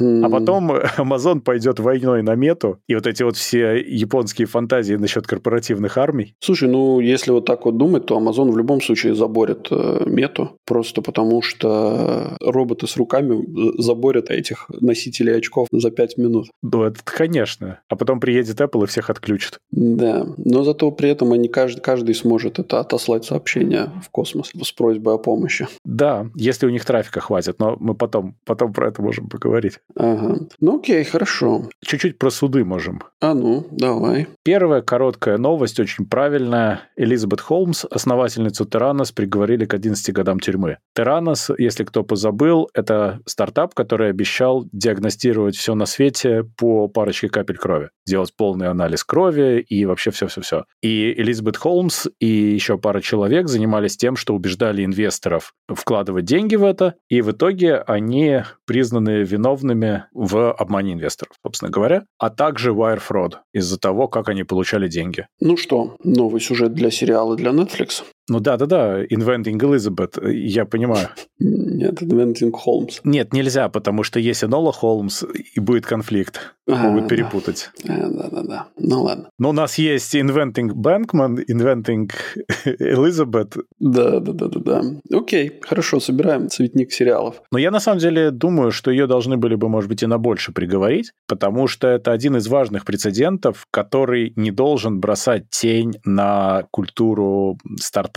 Mm. А потом Amazon пойдет войной на мету, и вот эти вот все японские фантазии насчет корпоративных армий. Слушай, ну, если вот так вот думать, то Amazon в любом случае заборет э, мету, просто потому что роботы с руками заборят этих носителей очков за 5 минут. Ну, это конечно. А потом приедет Apple и всех отключит. Да, но зато при этом они каждый, каждый сможет это отослать сообщение в космос с просьбой о помощи. Да, если у них трафика хватит, но мы потом, потом про это можем поговорить. Ага. Ну окей, хорошо. Чуть-чуть про суды можем. А ну, давай. Первая короткая новость, очень правильная. Элизабет Холмс, основательницу Теранос, приговорили к 11 годам тюрьмы. Теранос, если кто позабыл, это стартап, который обещал диагностировать все на свете по парочке капель крови. Делать полный анализ крови и вообще все-все-все. И Элизабет Холмс и еще пара человек занимались тем, что убеждали инвесторов вкладывать деньги в это, и в итоге они признаны виновными в обмане инвесторов, собственно говоря, а также wire fraud из-за того, как они получали деньги. Ну что, новый сюжет для сериала для Netflix? Ну да-да-да, Inventing Elizabeth, я понимаю. Нет, Inventing Holmes. Нет, нельзя, потому что если Нола Холмс, и будет конфликт. А, Могут перепутать. Да-да-да. Ну ладно. Но у нас есть Inventing Bankman, Inventing Elizabeth. Да-да-да-да. Окей, хорошо, собираем цветник сериалов. Но я на самом деле думаю, что ее должны были бы, может быть, и на больше приговорить, потому что это один из важных прецедентов, который не должен бросать тень на культуру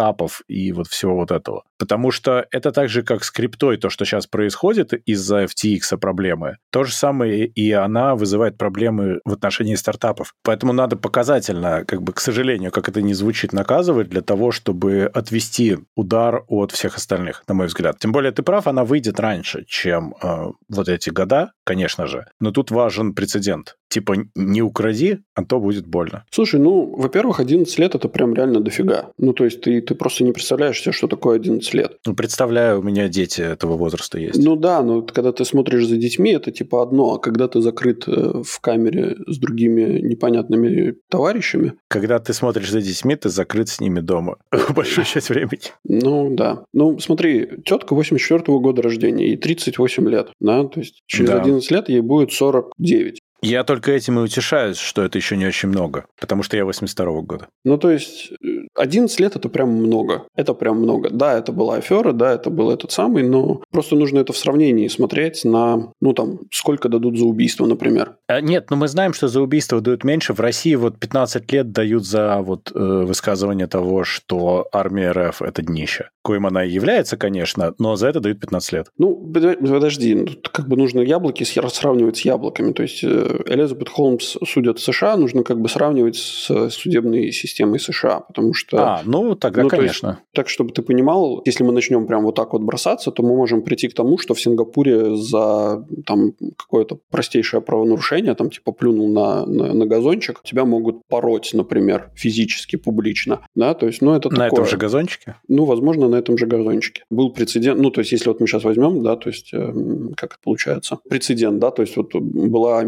стартапов и вот всего вот этого. Потому что это так же, как с криптой, то, что сейчас происходит из-за FTX проблемы. То же самое и она вызывает проблемы в отношении стартапов. Поэтому надо показательно, как бы, к сожалению, как это не звучит, наказывать для того, чтобы отвести удар от всех остальных, на мой взгляд. Тем более, ты прав, она выйдет раньше, чем э, вот эти года, конечно же. Но тут важен прецедент типа не укради, а то будет больно. Слушай, ну, во-первых, 11 лет это прям реально дофига. Ну, то есть ты, ты просто не представляешь себе, что такое 11 лет. Ну, представляю, у меня дети этого возраста есть. Ну да, но когда ты смотришь за детьми, это типа одно, а когда ты закрыт э, в камере с другими непонятными товарищами... Когда ты смотришь за детьми, ты закрыт с ними дома большую часть времени. Ну да. Ну смотри, тетка 84 -го года рождения, ей 38 лет, да, то есть через да. 11 лет ей будет 49. Я только этим и утешаюсь, что это еще не очень много, потому что я 82-го года. Ну, то есть, 11 лет – это прям много. Это прям много. Да, это была афера, да, это был этот самый, но просто нужно это в сравнении смотреть на, ну, там, сколько дадут за убийство, например. А, нет, но мы знаем, что за убийство дают меньше. В России вот 15 лет дают за вот э, высказывание того, что армия РФ – это днище. Коим она и является, конечно, но за это дают 15 лет. Ну, подожди, ну, тут как бы нужно яблоки сравнивать с яблоками. То есть, э, Элизабет Холмс судят в США, нужно как бы сравнивать с судебной системой США, потому что... А, ну тогда, ну, конечно. Есть, так, чтобы ты понимал, если мы начнем прям вот так вот бросаться, то мы можем прийти к тому, что в Сингапуре за там какое-то простейшее правонарушение, там типа плюнул на, на, на газончик, тебя могут пороть, например, физически, публично, да, то есть, ну это На такое... этом же газончике? Ну, возможно, на этом же газончике. Был прецедент, ну, то есть, если вот мы сейчас возьмем, да, то есть, э, как это получается? Прецедент, да, то есть, вот была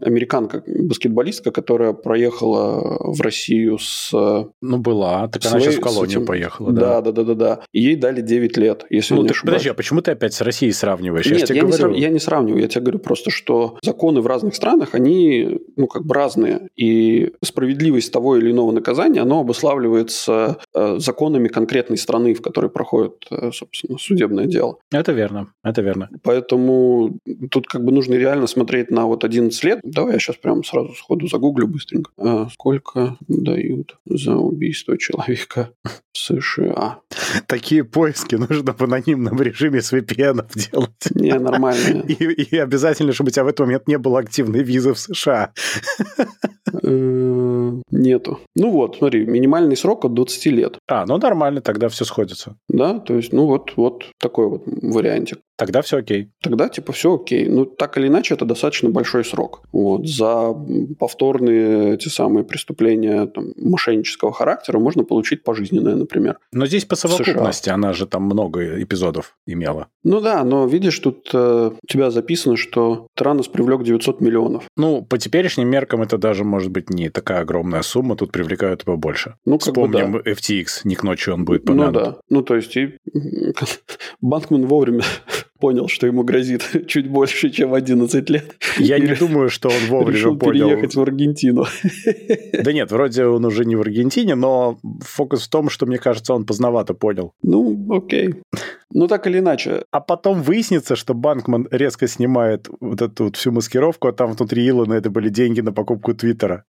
американ американка, баскетболистка, которая проехала в Россию с... Ну, была. Так она сейчас в колонию этим... поехала, да. Да, да, да, да, да. И ей дали 9 лет, если ну, не ошибаюсь. Подожди, а почему ты опять с Россией сравниваешь? Нет, я, я, говорю... не срав... я не сравниваю. Я тебе говорю просто, что законы в разных странах, они, ну, как бы разные. И справедливость того или иного наказания, оно обуславливается э, законами конкретной страны, в которой проходит, э, собственно, судебное дело. Это верно, это верно. Поэтому тут как бы нужно реально смотреть на вот 11 лет, Давай я сейчас прямо сразу сходу загуглю быстренько. А, сколько дают за убийство человека в США? Такие поиски нужно в анонимном режиме с VPN делать. Не, нормально. И, и обязательно, чтобы у тебя в этот момент не было активной визы в США. Э, нету. Ну вот, смотри, минимальный срок от 20 лет. А, ну нормально, тогда все сходится. Да, то есть, ну вот, вот такой вот вариантик. Тогда все окей. Тогда типа все окей. Ну, так или иначе, это достаточно большой срок. Вот. За повторные те самые преступления там, мошеннического характера можно получить пожизненное, например. Но здесь по совокупности она же там много эпизодов имела. Ну да, но видишь, тут э, у тебя записано, что Транос привлек 900 миллионов. Ну, по теперешним меркам это даже может быть не такая огромная сумма, тут привлекают побольше. Ну, Вспомним бы, да. FTX, не к ночи он будет помянут. Ну да, ну то есть и Банкман вовремя понял, что ему грозит чуть больше, чем 11 лет. Я не думаю, что он вовремя решил понял. переехать в Аргентину. Да нет, вроде он уже не в Аргентине, но фокус в том, что, мне кажется, он поздновато понял. Ну, окей. Ну, так или иначе. А потом выяснится, что Банкман резко снимает вот эту вот всю маскировку, а там внутри Илона это были деньги на покупку Твиттера.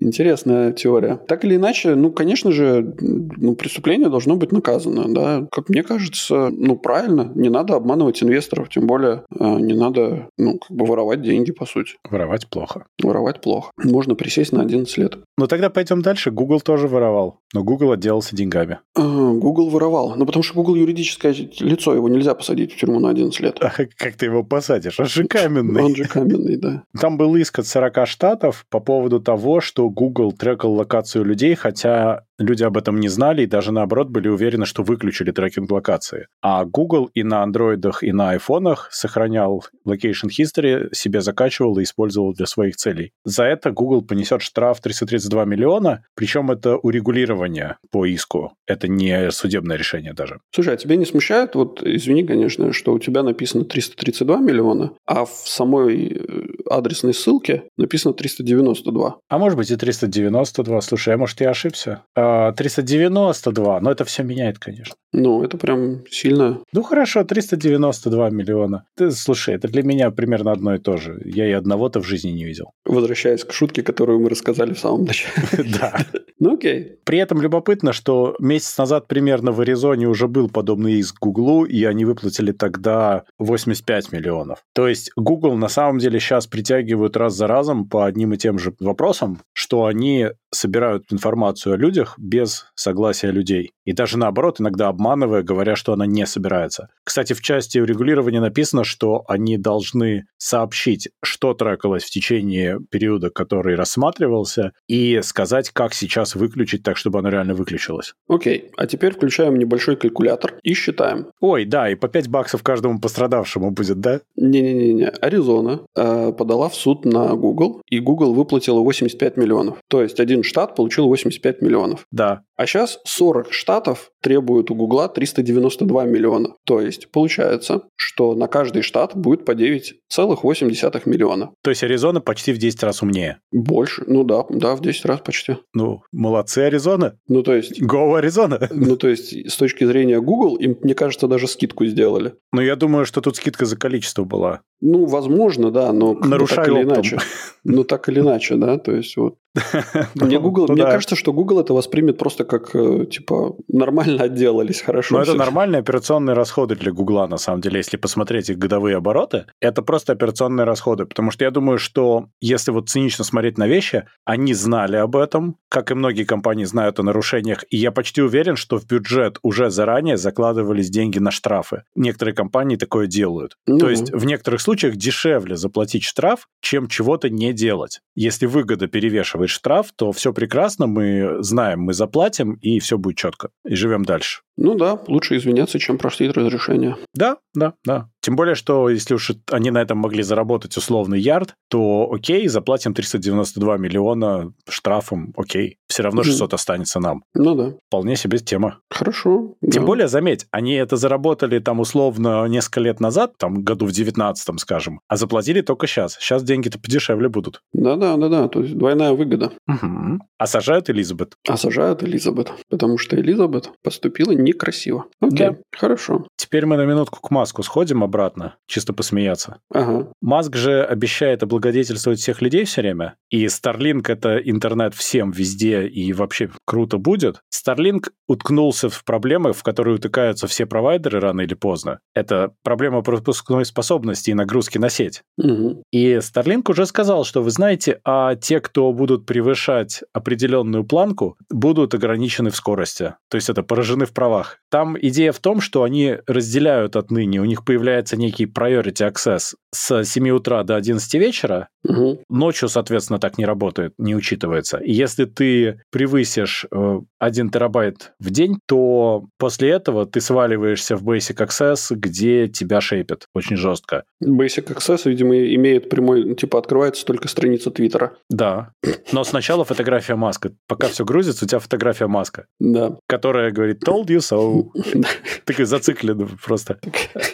Интересная теория. Так или иначе, ну, конечно же, ну, преступление должно быть наказано, да. Как мне кажется, ну, правильно, не надо обманывать инвесторов, тем более э, не надо, ну, как бы воровать деньги, по сути. Воровать плохо. Воровать плохо. Можно присесть на 11 лет. Ну, тогда пойдем дальше. Google тоже воровал, но Google отделался деньгами. А, Google воровал. Ну, потому что Google юридическое лицо, его нельзя посадить в тюрьму на 11 лет. А как ты его посадишь? Он же каменный. Он же каменный, да. Там был иск от 40 штатов по поводу того, что Google трекал локацию людей, хотя люди об этом не знали и даже наоборот были уверены, что выключили трекинг локации. А Google и на андроидах, и на айфонах сохранял location history, себе закачивал и использовал для своих целей. За это Google понесет штраф 332 миллиона, причем это урегулирование по иску. Это не судебное решение даже. Слушай, а тебя не смущает, вот извини, конечно, что у тебя написано 332 миллиона, а в самой э, адресной ссылке написано 392? А может быть и 392. Слушай, а может я ошибся? А 392, но это все меняет, конечно. Ну, это прям сильно. Ну, хорошо, 392 миллиона. Ты, слушай, это для меня примерно одно и то же. Я и одного-то в жизни не видел. Возвращаясь к шутке, которую мы рассказали в самом начале. Да. Ну, окей. При этом любопытно, что месяц назад примерно в Аризоне уже был подобный иск Гуглу, и они выплатили тогда 85 миллионов. То есть Google на самом деле сейчас притягивают раз за разом по одним и тем же вопросам, что они собирают информацию о людях без согласия людей. И даже наоборот, иногда обманывая, говоря, что она не собирается. Кстати, в части регулирования написано, что они должны сообщить, что трекалось в течение периода, который рассматривался, и сказать, как сейчас выключить так, чтобы оно реально выключилось. Окей, а теперь включаем небольшой калькулятор и считаем. Ой, да, и по 5 баксов каждому пострадавшему будет, да? Не-не-не, Аризона э, подала в суд на Google, и Google выплатила 85 миллионов. То есть один штат получил 85 миллионов. Да. А сейчас 40 штатов требуют у Гугла 392 миллиона. То есть получается, что на каждый штат будет по 9,8 миллиона. То есть Аризона почти в 10 раз умнее. Больше, ну да, да, в 10 раз почти. Ну, молодцы Аризона. Ну то есть... Go Аризона. Ну то есть с точки зрения Google им, мне кажется, даже скидку сделали. Ну я думаю, что тут скидка за количество была. Ну, возможно, да, но Нарушай так или иначе. Ну, так или иначе, да, то есть вот. Мне, Google, Ну мне да. кажется, что Google это воспримет просто как, э, типа, нормально отделались, хорошо. Но это нормальные операционные расходы для Гугла, на самом деле, если посмотреть их годовые обороты, это просто операционные расходы, потому что я думаю, что если вот цинично смотреть на вещи, они знали об этом, как и многие компании знают о нарушениях, и я почти уверен, что в бюджет уже заранее закладывались деньги на штрафы. Некоторые компании такое делают. Ну То есть в некоторых случаях дешевле заплатить штраф, чем чего-то не делать. Если выгода перевешивает штраф, то все прекрасно, мы знаем, мы заплатим, и все будет четко. И живем дальше. Ну да, лучше извиняться, чем просить разрешение. Да, да, да. Тем более, что если уж они на этом могли заработать условный ярд, то окей, заплатим 392 миллиона штрафом, окей. Все равно Мгм. 600 останется нам. Ну да. Вполне себе тема. Хорошо. Тем да. более, заметь, они это заработали там условно несколько лет назад, там году в 19 скажем, а заплатили только сейчас. Сейчас деньги-то подешевле будут. Да-да, да-да, то есть двойная выгода. Мгм. А сажают Элизабет. А сажают Элизабет, потому что Элизабет поступила некрасиво. Окей, Да. хорошо. Теперь мы на минутку к Маску сходим обратно, чисто посмеяться. Ага. Маск же обещает облагодетельствовать всех людей все время, и Starlink — это интернет всем везде, и вообще круто будет. Starlink уткнулся в проблемы, в которые утыкаются все провайдеры рано или поздно. Это проблема пропускной способности и нагрузки на сеть. Мгм. И Starlink уже сказал, что вы знаете, а те, кто будут превышать определенную планку, будут ограничены в скорости. То есть это поражены в правах. Там идея в том, что они разделяют отныне, у них появляется некий priority access с 7 утра до 11 вечера, Мгм. Ночью, соответственно, так не работает, не учитывается. И если ты превысишь э, 1 терабайт в день, то после этого ты сваливаешься в Basic Access, где тебя шейпят очень жестко. Basic Access, видимо, имеет прямой, ну, типа, открывается только страница Твиттера. Да. Но сначала фотография маска. Пока все грузится, у тебя фотография маска, Да. которая говорит «told you so». Такой зацикленный просто.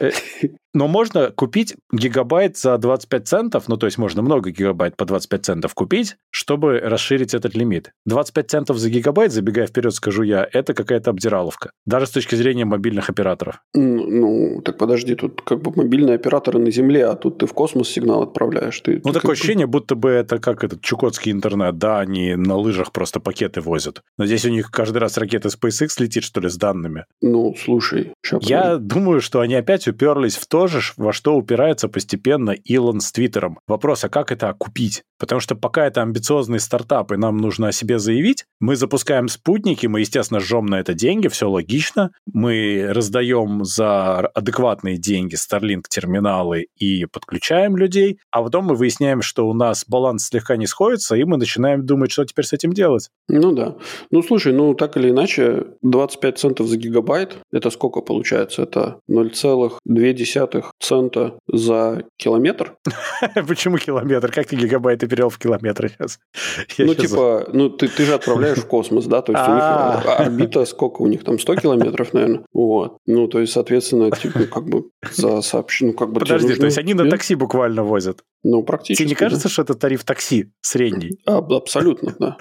Э, Но можно купить гигабайт за 25 центов, ну, то есть можно много гигабайт по 25 центов купить, чтобы расширить этот лимит. 25 центов за гигабайт, забегая вперед, скажу я, это какая-то обдираловка. Даже с точки зрения мобильных операторов. Ну, так подожди, тут как бы мобильные операторы на Земле, а тут ты в космос сигнал отправляешь. Ты, Ну, ты такое бы- ощущение, будто бы это как этот чукотский интернет, да, они на лыжах просто пакеты возят. Но здесь у них каждый раз ракета SpaceX летит, что ли, с данными. Ну, слушай, Я думаю, что они опять уперлись в то, подытожишь, во что упирается постепенно Илон с Твиттером. Вопрос, а как это окупить? Потому что пока это амбициозный стартап, и нам нужно о себе заявить, мы запускаем спутники, мы, естественно, жжем на это деньги, все логично. Мы раздаем за адекватные деньги Starlink-терминалы и подключаем людей, а потом мы выясняем, что у нас баланс слегка не сходится, и мы начинаем думать, что теперь с этим делать. Ну да. Ну слушай, ну так или иначе, 25 центов за гигабайт, это сколько получается? Это 0,2 цента за километр? Почему километр? Как ты гигабайты перевел в километры сейчас? ну типа, ну ты, ты же отправляешь в космос, да? То есть у них а. орбита сколько у них там? 100 километров, наверное? Вот. Ну то есть, соответственно, типа, как бы за сообщение, ну как бы... Подожди, то есть они на такси буквально возят? Ну, практически. Тебе не кажется, что это тариф такси средний? Абсолютно, да.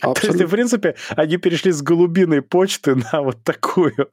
Абсолютно. То есть, в принципе, они перешли с голубиной почты на вот такую.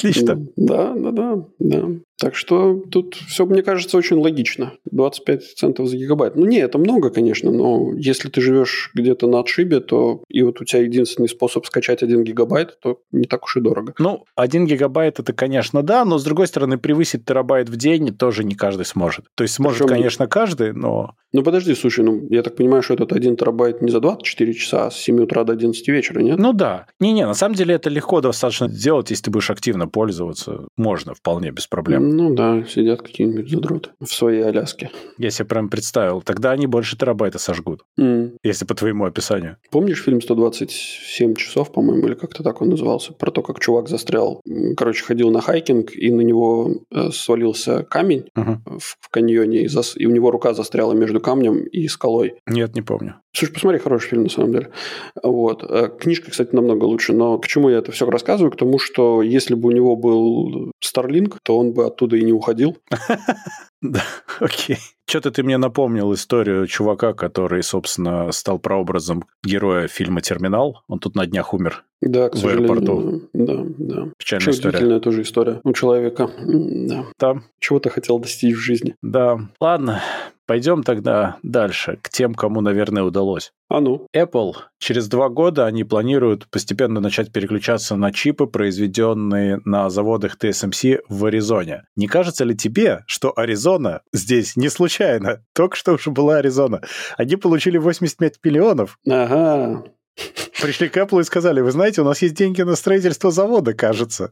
Отлично. Да, да, да, да. Так что тут все, мне кажется, очень логично. 25 центов за гигабайт. Ну, не, это много, конечно, но если ты живешь где-то на отшибе, то и вот у тебя единственный способ скачать 1 гигабайт, то не так уж и дорого. Ну, 1 гигабайт это, конечно, да, но с другой стороны, превысить терабайт в день тоже не каждый сможет. То есть сможет, Причем... конечно, каждый, но... Ну, подожди, слушай, ну, я так понимаю, что этот 1 терабайт не за 24 часа, а с 7 утра до 11 вечера, нет? Ну, да. Не-не, на самом деле это легко достаточно сделать, если ты будешь активно пользоваться. Можно вполне без проблем. Ну да, сидят какие-нибудь задроты в своей Аляске. Я себе прям представил. Тогда они больше терабайта сожгут. Mm. Если по твоему описанию. Помнишь фильм «127 часов», по-моему, или как-то так он назывался? Про то, как чувак застрял. Короче, ходил на хайкинг, и на него э, свалился камень uh-huh. в, в каньоне, и, зас... и у него рука застряла между камнем и скалой. Нет, не помню. Слушай, посмотри, хороший фильм, на самом деле. Вот. Э, книжка, кстати, намного лучше. Но к чему я это все рассказываю? К тому, что если бы у него был Starlink, то он бы оттуда и не уходил. Да, окей. Что-то ты мне напомнил историю чувака, который, собственно, стал прообразом героя фильма «Терминал». Он тут на днях умер. Да, к сожалению. Да, да. Печальная история. Удивительная тоже история у человека. Да. Да. Чего-то хотел достичь в жизни. Да. Ладно, Пойдем тогда дальше, к тем, кому, наверное, удалось. А ну. Apple. Через два года они планируют постепенно начать переключаться на чипы, произведенные на заводах TSMC в Аризоне. Не кажется ли тебе, что Аризона здесь не случайно? Только что уже была Аризона. Они получили 85 миллионов. Ага. Пришли к Apple и сказали, вы знаете, у нас есть деньги на строительство завода, кажется.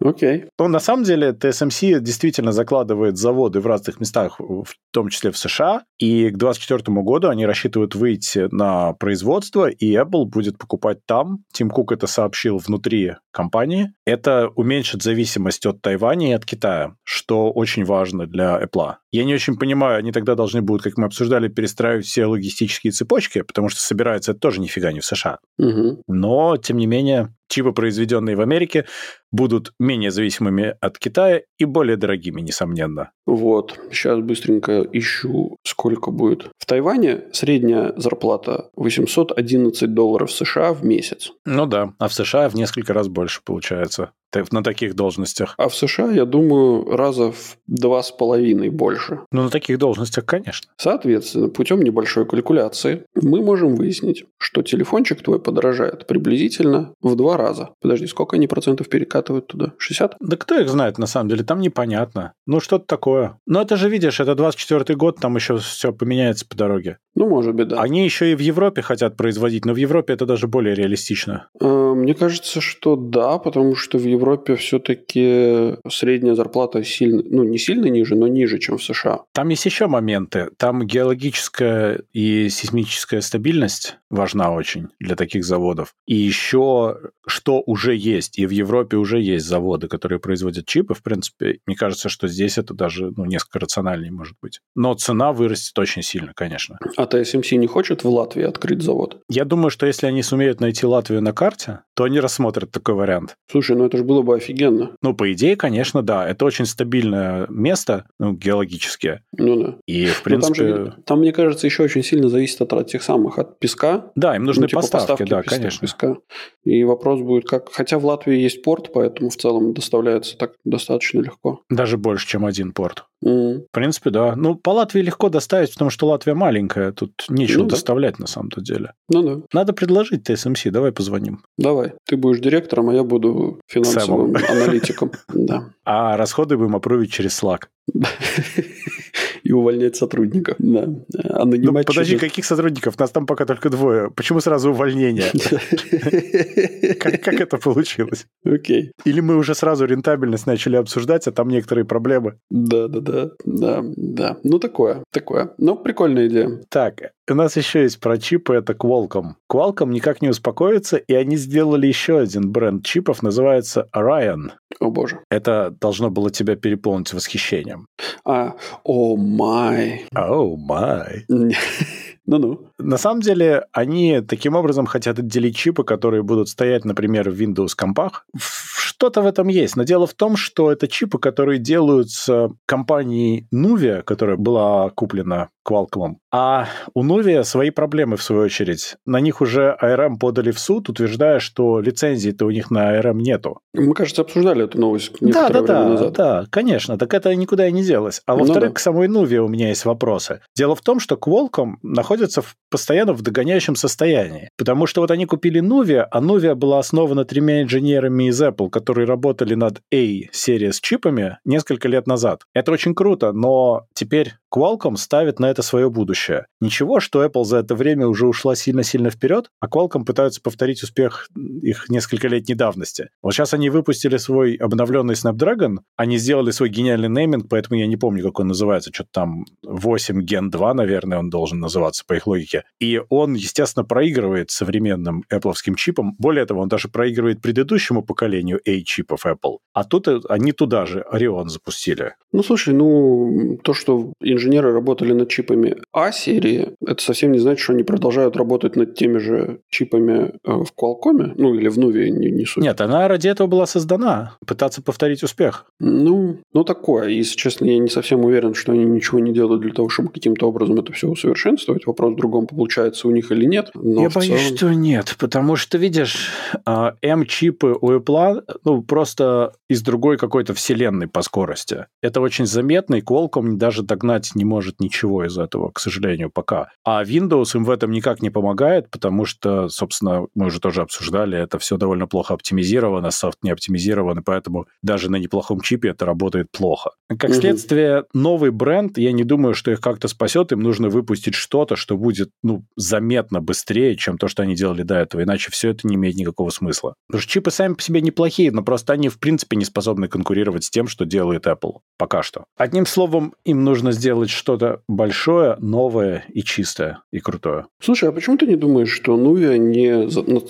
Окей. Okay. Ну, на самом деле, TSMC действительно закладывает заводы в разных местах, в том числе в США, и к 2024 году они рассчитывают выйти на производство, и Apple будет покупать там. Тим Кук это сообщил внутри компании. Это уменьшит зависимость от Тайваня и от Китая, что очень важно для Apple. Я не очень понимаю, они тогда должны будут, как мы обсуждали, перестраивать все логистические цепочки, потому что собирается это тоже нифига не в США. Угу. Но, тем не менее, чипы, произведенные в Америке, будут менее зависимыми от Китая и более дорогими, несомненно. Вот, сейчас быстренько ищу, сколько будет. В Тайване средняя зарплата 811 долларов США в месяц. Ну да, а в США в несколько раз больше получается на таких должностях. А в США, я думаю, раза в два с половиной больше. Ну, на таких должностях, конечно. Соответственно, путем небольшой калькуляции мы можем выяснить, что телефончик твой подорожает приблизительно в два раза. Подожди, сколько они процентов перекатывают туда? 60? Да кто их знает, на самом деле, там непонятно. Ну, что-то такое. Но это же, видишь, это 24 год, там еще все поменяется по дороге. Ну, может быть, да. Они еще и в Европе хотят производить, но в Европе это даже более реалистично. Э, мне кажется, что да, потому что в Европе все-таки средняя зарплата сильно, ну, не сильно ниже, но ниже, чем в США. Там есть еще моменты. Там геологическая и сейсмическая стабильность важна очень для таких заводов. И еще что уже есть, и в Европе уже есть заводы, которые производят чипы, в принципе, мне кажется, что здесь это даже ну, несколько рациональнее может быть. Но цена вырастет очень сильно, конечно. А TSMC не хочет в Латвии открыть завод? Я думаю, что если они сумеют найти Латвию на карте, то они рассмотрят такой вариант. Слушай, ну это же было бы офигенно. Ну, по идее, конечно, да. Это очень стабильное место, ну, геологически. Ну да. И, в принципе... Там, же, там, мне кажется, еще очень сильно зависит от, от тех самых, от песка. Да, им нужны ну, типа поставки, поставки, да, песка, конечно. Песка. И вопрос будет, как... Хотя в Латвии есть порт, поэтому в целом доставляется так достаточно легко. Даже больше, чем один порт. Mm. В принципе, да. Ну, по Латвии легко доставить, потому что Латвия маленькая, тут нечего Ну да. доставлять на самом-то деле. Ну да. Надо предложить ТСМС, давай позвоним. Давай. Ты будешь директором, а я буду финансовым аналитиком. Да. А расходы будем опровить через Slack. И увольнять сотрудников. Да. А Ну, нанимать подожди, через- каких сотрудников? Нас там пока только двое. Почему сразу увольнение? Как это получилось? Окей. Или мы уже сразу рентабельность начали обсуждать, а там некоторые проблемы? Да, да, да, да, да. Ну, такое, такое. Ну, прикольная идея. Так, у нас еще есть про чипы, это Qualcomm. Qualcomm никак не успокоится, и они сделали еще один бренд чипов, называется Orion. О, боже. Это должно было тебя переполнить восхищением. А, о май. Оу, май. Ну-ну. На самом деле, они таким образом хотят отделить чипы, которые будут стоять, например, в Windows компах. Что-то в этом есть. Но дело в том, что это чипы, которые делаются компанией Nuvia, которая была куплена Qualcomm. А у Nuvia свои проблемы, в свою очередь. На них уже ARM подали в суд, утверждая, что лицензии-то у них на ARM нету. Мы, кажется, обсуждали эту новость Да, да, да, назад. да, конечно. Так это никуда и не делось. А Ну во-вторых, да. к самой Nuvia у меня есть вопросы. Дело в том, что Qualcomm находится в- постоянно в догоняющем состоянии. Потому что вот они купили Nuvia, а Nuvia была основана тремя инженерами из Apple, которые работали над A-серии с чипами несколько лет назад. Это очень круто, но теперь Qualcomm ставит на это свое будущее. Ничего, что Apple за это время уже ушла сильно-сильно вперед, а Qualcomm пытаются повторить успех их нескольколетней давности. Вот сейчас они выпустили свой обновленный Snapdragon, они сделали свой гениальный нейминг, поэтому я не помню, как он называется, что-то там 8 Gen 2, наверное, он должен называться по их логике. И он, естественно, проигрывает современным Apple чипам. Более того, он даже проигрывает предыдущему поколению A-чипов Apple. А тут э, они туда же Orion запустили. Ну, слушай, ну, то, что инженеры работали над чипами А-серии, это совсем не значит, что они продолжают работать над теми же чипами э, в Qualcomm, ну, или в Nuvia, не, не суть. Нет, она ради этого была создана. Пытаться повторить успех. Ну, ну, такое. Если честно, я не совсем уверен, что они ничего не делают для того, чтобы каким-то образом это все усовершенствовать. Вопрос в другом, получается у них или нет. Но Я боюсь, целом- что нет, потому что, видишь, а, M-чипы у Apple, ну, просто из другой какой-то вселенной по скорости. Это очень заметно, и Qualcomm даже догнать не может ничего из этого, к сожалению, пока. А Windows им в этом никак не помогает, потому что, собственно, мы уже тоже обсуждали, это все довольно плохо оптимизировано, софт не оптимизирован, и поэтому даже на неплохом чипе это работает плохо. Как следствие, новый бренд, я не думаю, что их как-то спасет, им нужно выпустить что-то, что будет, ну, заметно быстрее, чем то, что они делали до этого, иначе все это не имеет никакого смысла. Потому что чипы сами по себе неплохие, но просто они, в принципе, не способны конкурировать с тем, что делает Apple. Пока что. Одним словом, им нужно сделать что-то большое, новое и чистое, и крутое. Слушай, а почему ты не думаешь, что Nuvia не,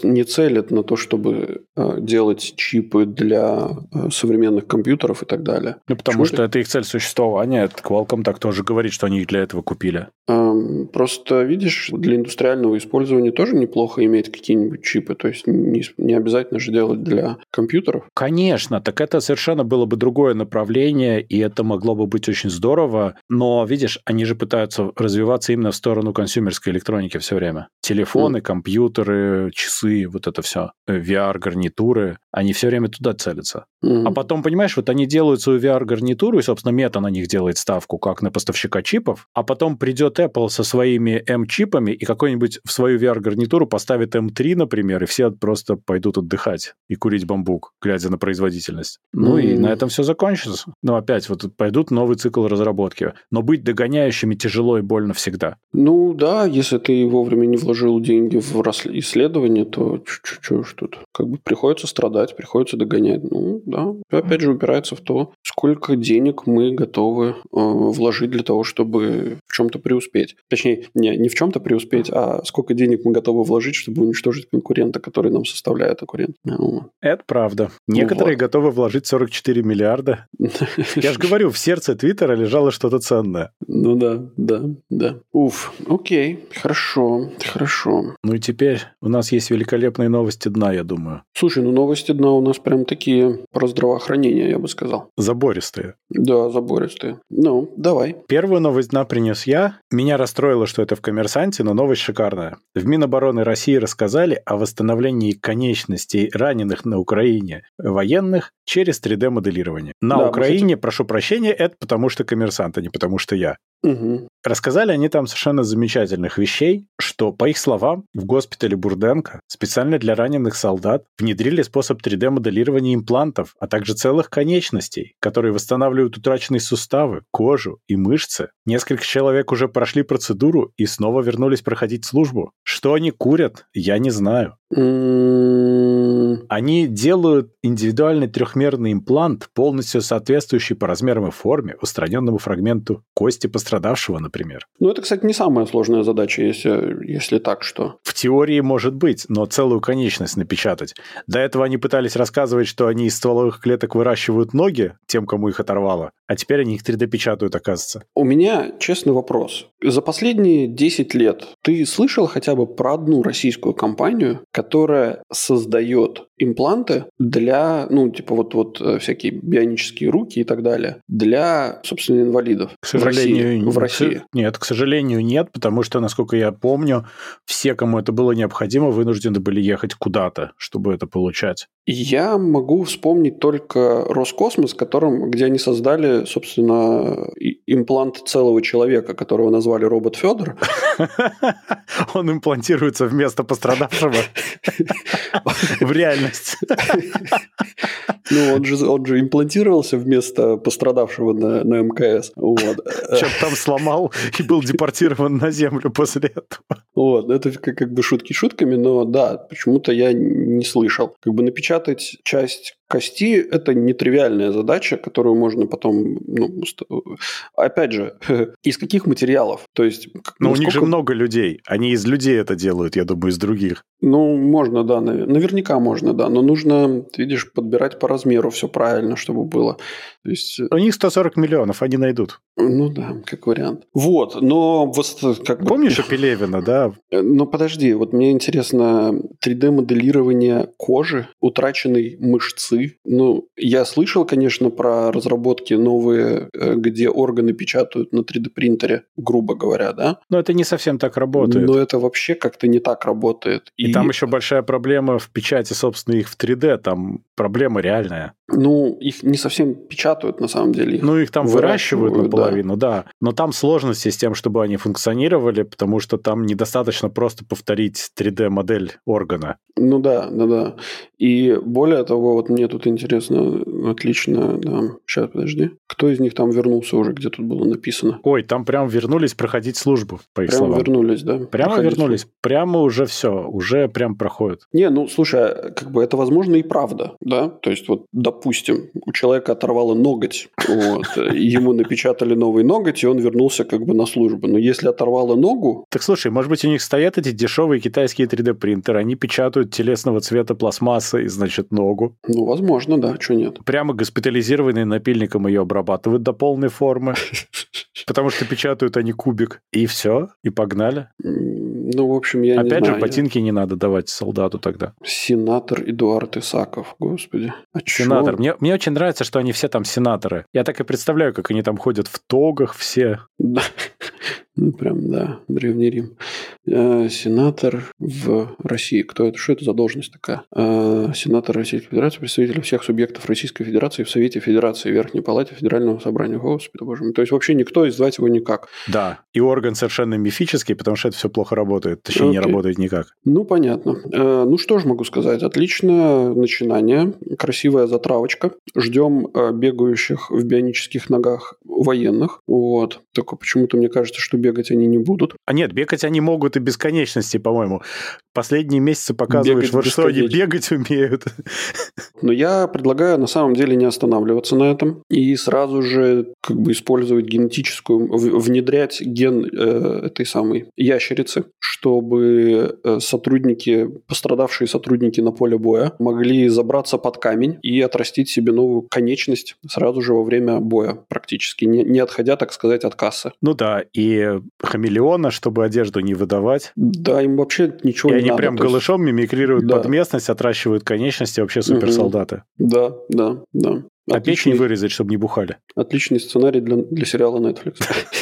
не целит на то, чтобы э, делать чипы для э, современных компьютеров и так далее? Ну, потому Почему что ты- это их цель существования. Это Qualcomm так тоже говорит, что они их для этого купили. Эм, Просто, видишь, для индустриального использования тоже неплохо иметь какие-нибудь чипы. То есть не, не обязательно же делать для компьютеров. Конечно, так это совершенно было бы другое направление, и это могло бы быть очень здорово. Но, видишь, они же пытаются развиваться именно в сторону консюмерской электроники все время. Телефоны, компьютеры, часы, вот это все. VR-гарнитуры, они все время туда целятся. Мгм. А потом, понимаешь, вот они делают свою VR-гарнитуру, и, собственно, мета на них делает ставку, как на поставщика чипов, а потом придет Apple со своими M-чипами и какой-нибудь в свою VR-гарнитуру поставит M3, например, и все просто пойдут отдыхать и курить бамбук, глядя на производительность. Ну и на этом все закончится. Ну опять, вот пойдут новый цикл разработки. Но быть догоняющими тяжело и больно всегда. Ну да, если ты вовремя не вложил деньги в исследование, то что ж тут? Как бы приходится страдать, приходится догонять. Ну да, опять же упирается в то, сколько денег мы готовы э, вложить для того, чтобы в чем-то преуспеть. Точнее, не, не в чем-то преуспеть, а сколько денег мы готовы вложить, чтобы уничтожить конкурента, который нам составляет конкурент. Ну, Это правда. Некоторые вот. готовы вложить 44 миллиарда. Я же говорю, в сердце Твиттера лежало что-то ценное. Ну да, да, да. Уф, окей, хорошо, хорошо. Ну и теперь у нас есть великолепные новости дна, я думаю. Слушай, ну новости дна у нас прям такие про здравоохранение, я бы сказал. Забористые. Да, забористые. Ну, давай. Первую новость дна принес я. Меня расстроило, что это в «Коммерсанте», но новость шикарная. В Минобороны России рассказали о восстановлении конечностей раненых на Украине военных через 3D-моделирование. На Да, Украине, прошу прощения, это потому что «Коммерсант», а не потому что я. Угу. Рассказали они там совершенно замечательных вещей, что, по их словам, в госпитале Бурденко специально для раненых солдат внедрили способ 3D-моделирования имплантов, а также целых конечностей, которые восстанавливают утраченные суставы, кожу и мышцы. Несколько человек уже прошли процедуру и снова вернулись проходить службу. Что они курят, я не знаю. Они делают индивидуальный трехмерный имплант, полностью соответствующий по размерам и форме устраненному фрагменту кости пострадавшего, например. Ну, это, кстати, не самая сложная задача, если, если так, что... В теории может быть, но целую конечность напечатать. До этого они пытались рассказывать, что они из стволовых клеток выращивают ноги тем, кому их оторвало, а теперь они их 3D печатают, оказывается. У меня честный вопрос. За последние 10 лет ты слышал хотя бы про одну российскую компанию, которая создает импланты для, ну, типа вот, вот э, всякие бионические руки и так далее, для, собственно, инвалидов К сожалению, в России? В России. Нет, к сожалению, нет, потому что, насколько я помню, все, кому это было необходимо, вынуждены были ехать куда-то, чтобы это получать. Я могу вспомнить только Роскосмос, которым, где они создали, собственно, имплант целого человека, которого назвали робот Федор. Он имплантируется вместо пострадавшего в реальность. Ну, он же, он же имплантировался вместо пострадавшего на, на МКС. Вот. Чем там сломал и был депортирован на землю после этого. Вот, это как, как бы шутки шутками, но да, почему-то я не слышал. Как бы напечатать часть кости – это нетривиальная задача, которую можно потом, ну, опять же, из каких материалов? То есть, Но у них же много людей. Они из людей это делают, я думаю, из других. Ну, можно, да, навер- наверняка можно, да, но нужно, видишь, подбирать по размеру все правильно, чтобы было. То есть, э, У них 140 миллионов, они найдут. ну да, как вариант. Вот, но вот как бы... Помнишь у Пелевина, да? Э, Ну, подожди, вот мне интересно 3D-моделирование кожи, утраченной мышцы. Ну, я слышал, конечно, про разработки новые, э, где органы печатают на 3D-принтере, грубо говоря, да? Но это не совсем так работает. Но это вообще как-то не так работает. И, там еще большая проблема в печати, собственно, их в 3D. Там проблема реальная. Ну, их не совсем печатают, на самом деле. Их Ну, их там выращивают, выращивают, наполовину, да. Но там сложности с тем, чтобы они функционировали, потому что там недостаточно просто повторить 3D-модель органа. Ну да, да, да. И более того, вот мне тут интересно, отлично, да. Сейчас, подожди. Кто из них там вернулся уже, где тут было написано? Ой, там прям вернулись проходить службу, по их Прямо словам. вернулись, да? Прямо Проходить вернулись. Прямо уже все. Уже прям проходят. Не, ну слушай, а как бы это возможно и правда, да? То есть вот, допустим, у человека оторвало ноготь, вот, ему напечатали новый ноготь, и он вернулся как бы на службу. Но если оторвало ногу, Так слушай, может быть, у них стоят эти дешевые китайские 3D-принтеры, они печатают телесного цвета пластмассы и, значит, ногу. ну, возможно, да, что нет. Прямо госпитализированные напильником ее обрабатывают до полной формы, потому что печатают они кубик. И все, и погнали. Ну, в общем, я не Опять же, знаю. ботинки не надо давать солдату тогда. Сенатор Эдуард Исаков, господи. А чё? Сенатор. Мне, мне очень нравится, что они все там сенаторы. Я так и представляю, как они там ходят в тогах все. Да. Ну, прям, да, Древний Рим. Э, Сенатор в России. Кто это? Что это за должность такая? Э, Сенатор Российской Федерации, представитель всех субъектов Российской Федерации в Совете Федерации, Верхней Палате Федерального собрания. Господи, боже мой. То есть вообще никто и звать его никак. Да. И орган совершенно мифический, потому что это все плохо работает. Точнее, не Окей. работает никак. Ну, понятно. Э, Ну, что же могу сказать? Отличное начинание, красивая затравочка. Ждем э, бегающих в бионических ногах военных. Вот. Только почему-то мне кажется, что бегать они не будут. А нет, бегать они могут ты бесконечности, по-моему. Последние месяцы показываешь, бегать вот что они бегать умеют. Но я предлагаю на самом деле не останавливаться на этом и сразу же как бы использовать генетическую, внедрять ген э, этой самой ящерицы, чтобы э, сотрудники, пострадавшие сотрудники на поле боя могли забраться под камень и отрастить себе новую конечность сразу же во время боя практически, не, не отходя, так сказать, от кассы. Ну да, и хамелеона, чтобы одежду не выдавать. Да, им вообще ничего и не они прям есть... голышом мимикрируют да. под местность, отращивают конечности, вообще суперсолдаты. Да, да, да. А печень вырезать, чтобы не бухали. Отличный сценарий для, для сериала Netflix.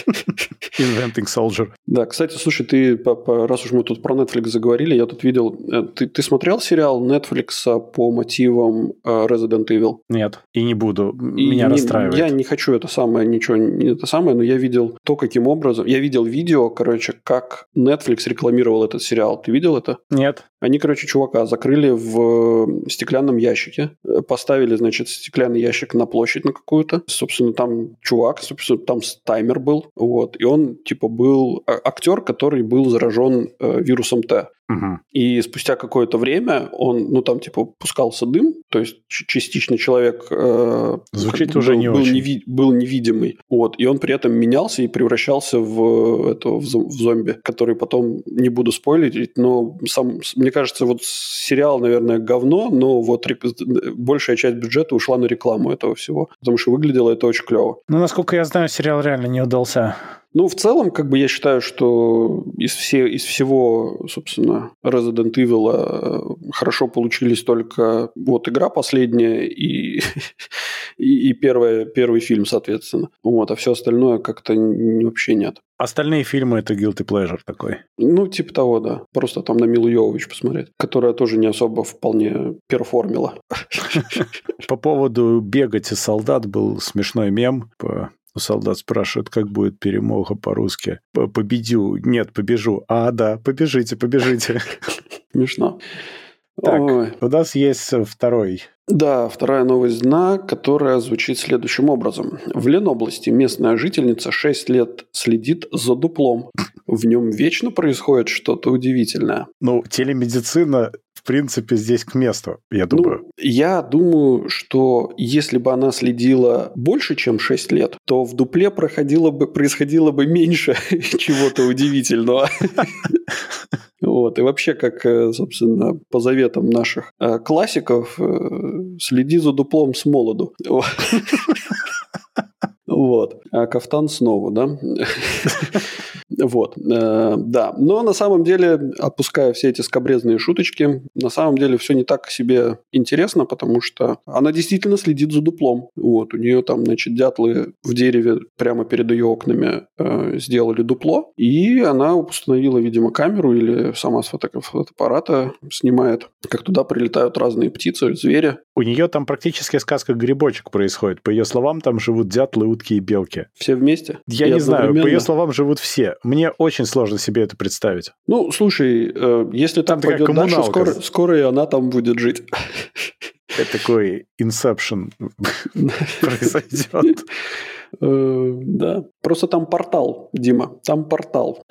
Inventing Soldier. Да, кстати, слушай, ты, раз уж мы тут про Netflix заговорили, я тут видел... Э, ты, ты смотрел сериал Netflix по мотивам э, Resident Evil? Нет, и не буду. Меня и расстраивает. Я не хочу это самое, ничего не это самое, но я видел то, каким образом... Я видел видео, короче, как Netflix рекламировал этот сериал. Ты видел это? Нет. Они, короче, чувака закрыли в стеклянном ящике, э, поставили, значит, стеклянный ящик на площадь на какую-то. Собственно, там чувак, собственно, там таймер был, вот, и он, типа, был а, актер, который был заражен э, вирусом Т. Угу. И спустя какое-то время он, ну там типа пускался дым, то есть частично человек э, Звучит был, уже не был, очень. Неви- был невидимый, вот, и он при этом менялся и превращался в это в, зомби, который потом не буду спойлерить, но сам мне кажется вот сериал наверное говно, но вот рек- большая часть бюджета ушла на рекламу этого всего, потому что выглядело это очень клево. Ну насколько я знаю, сериал реально не удался. Ну, в целом, как бы я считаю, что из, все, из всего, собственно, Resident Evil э, хорошо получились только вот игра последняя и, и, и первая, первый фильм, соответственно. Вот, а все остальное как-то вообще нет. Остальные фильмы это guilty pleasure такой. Ну, типа того, да. Просто там на Милу Йовович посмотреть, которая тоже не особо вполне перформила. По поводу бегать и солдат был смешной мем по солдат спрашивает, как будет перемога по-русски. Победю. Нет, побежу. А, да, побежите, побежите. Смешно. Так, Ой. у нас есть второй да, вторая новость дна, которая звучит следующим образом. В Ленобласти местная жительница 6 лет следит за дуплом. В нем вечно происходит что-то удивительное. Ну, телемедицина в принципе, здесь к месту, я ну, думаю. Ну, я думаю, что если бы она следила больше, чем 6 лет, то в дупле проходило бы, происходило бы меньше чего-то удивительного. Вот. И вообще, как, э, собственно, по заветам наших э, классиков, э, следи за дуплом с молоду. Вот. А кафтан снова, да? Вот, э, да. Но на самом деле, отпуская все эти скобрезные шуточки, на самом деле все не так себе интересно, потому что она действительно следит за дуплом. Вот, у нее там, значит, дятлы в дереве прямо перед ее окнами э, сделали дупло, и она установила, видимо, камеру или сама с фотоаппарата снимает, как туда прилетают разные птицы, звери. У нее там практически сказка «Грибочек» происходит. По ее словам, там живут дятлы, утки и белки. Все вместе? Я и не знаю, по ее словам, живут все. Мне очень сложно себе это представить. Ну, слушай, э, если там так пойдет дальше, скоро, скоро и она там будет жить. Это такой инсепшн произойдет. Э, да. Просто там портал, Дима. Там портал.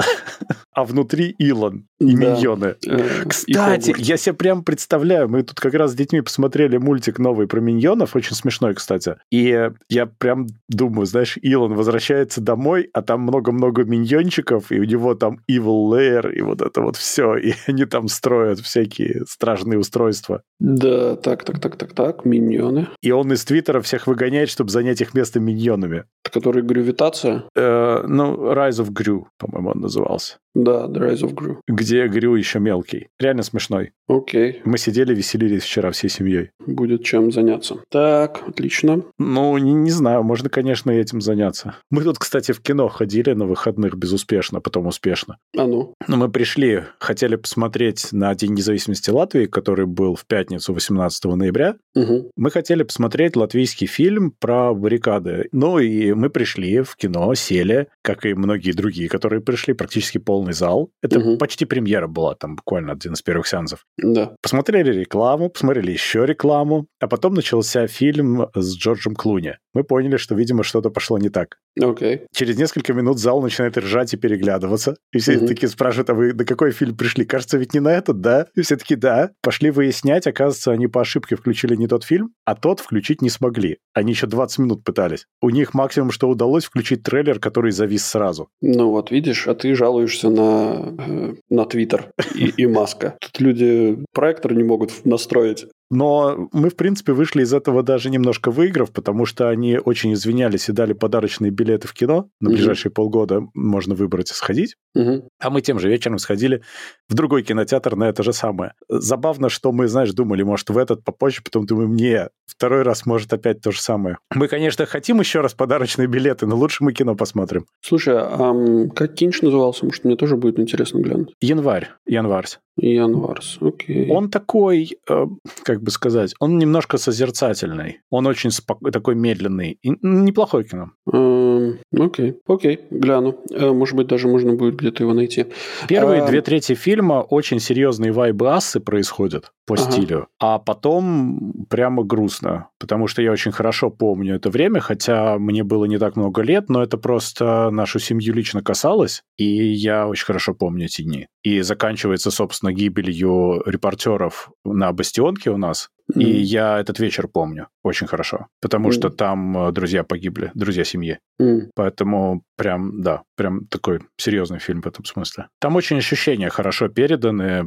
А внутри Илон и миньоны. Э, кстати, я себе прям представляю, мы тут как раз с детьми посмотрели мультик новый про миньонов, очень смешной, кстати. И я прям думаю, знаешь, Илон возвращается домой, а там много-много миньончиков, и у него там Evil Layer, и вот это вот все, и они там строят всякие страшные устройства. Да, так, так, так, так, так, миньоны. И он из Твиттера всех выгоняет, чтобы занять их место миньонами. Который гравитация? Э, ну, Rise of Gru, по-моему, он назывался. Да, The Rise of Gru. Где Грю еще мелкий. Реально смешной. Окей. Мы сидели, веселились вчера всей семьей. Будет чем заняться. Так, отлично. Ну, не, не знаю, можно, конечно, этим заняться. Мы тут, кстати, в кино ходили на выходных безуспешно, потом успешно. А ну? Ну, мы пришли, хотели посмотреть на День независимости Латвии, который был в пятницу 18 ноября. Угу. Мы хотели посмотреть латвийский фильм про баррикады. Ну, и мы пришли в кино, сели, как и многие другие, которые пришли, практически полный зал. Это угу. почти премьера была, там буквально один из первых сеансов. Да. Посмотрели рекламу, посмотрели еще рекламу, а потом начался фильм с Джорджем Клуни. Мы поняли, что, видимо, что-то пошло не так. Окей. Через несколько минут зал начинает ржать и переглядываться. И все Мгм. такие спрашивают, а вы на какой фильм пришли? Кажется, ведь не на этот, да? И все такие, да. Пошли выяснять, оказывается, они по ошибке включили не тот фильм, а тот включить не смогли. Они еще 20 минут пытались. У них максимум, что удалось, включить трейлер, который завис сразу. Ну вот, видишь, а ты жалуешься на, э, на Твиттер и, и Маска. Тут люди проектор не могут настроить. Но мы, в принципе, вышли из этого даже немножко выиграв, потому что они очень извинялись и дали подарочные билеты в кино. На Мгм. ближайшие полгода можно выбрать и сходить. Мгм. А мы тем же вечером сходили в другой кинотеатр на это же самое. Забавно, что мы, знаешь, думали, может, в этот попозже, потом думаем, не, второй раз может опять то же самое. Мы, конечно, хотим еще раз подарочные билеты, но лучше мы кино посмотрим. Слушай, а как Кинч назывался? Может, мне тоже будет интересно глянуть. Январь, январь. Январс, окей. Он такой, э, как бы сказать, он немножко созерцательный. Он очень спок- такой медленный. И неплохое кино. Эм, окей, окей, гляну. Э, Может быть, даже можно будет где-то его найти. Первые А- две трети фильма очень серьезные вайбы ассы происходят по Ага. стилю, а потом прямо грустно, потому что я очень хорошо помню это время, хотя мне было не так много лет, но это просто нашу семью лично касалось, и я очень хорошо помню эти дни. И заканчивается, собственно, гибелью репортеров на Бастионке у нас, и М, я этот вечер помню очень хорошо, потому что Мгм. там э, друзья погибли, друзья семьи. м, Поэтому прям, да, прям такой серьезный фильм в этом смысле. Там очень ощущения хорошо переданы,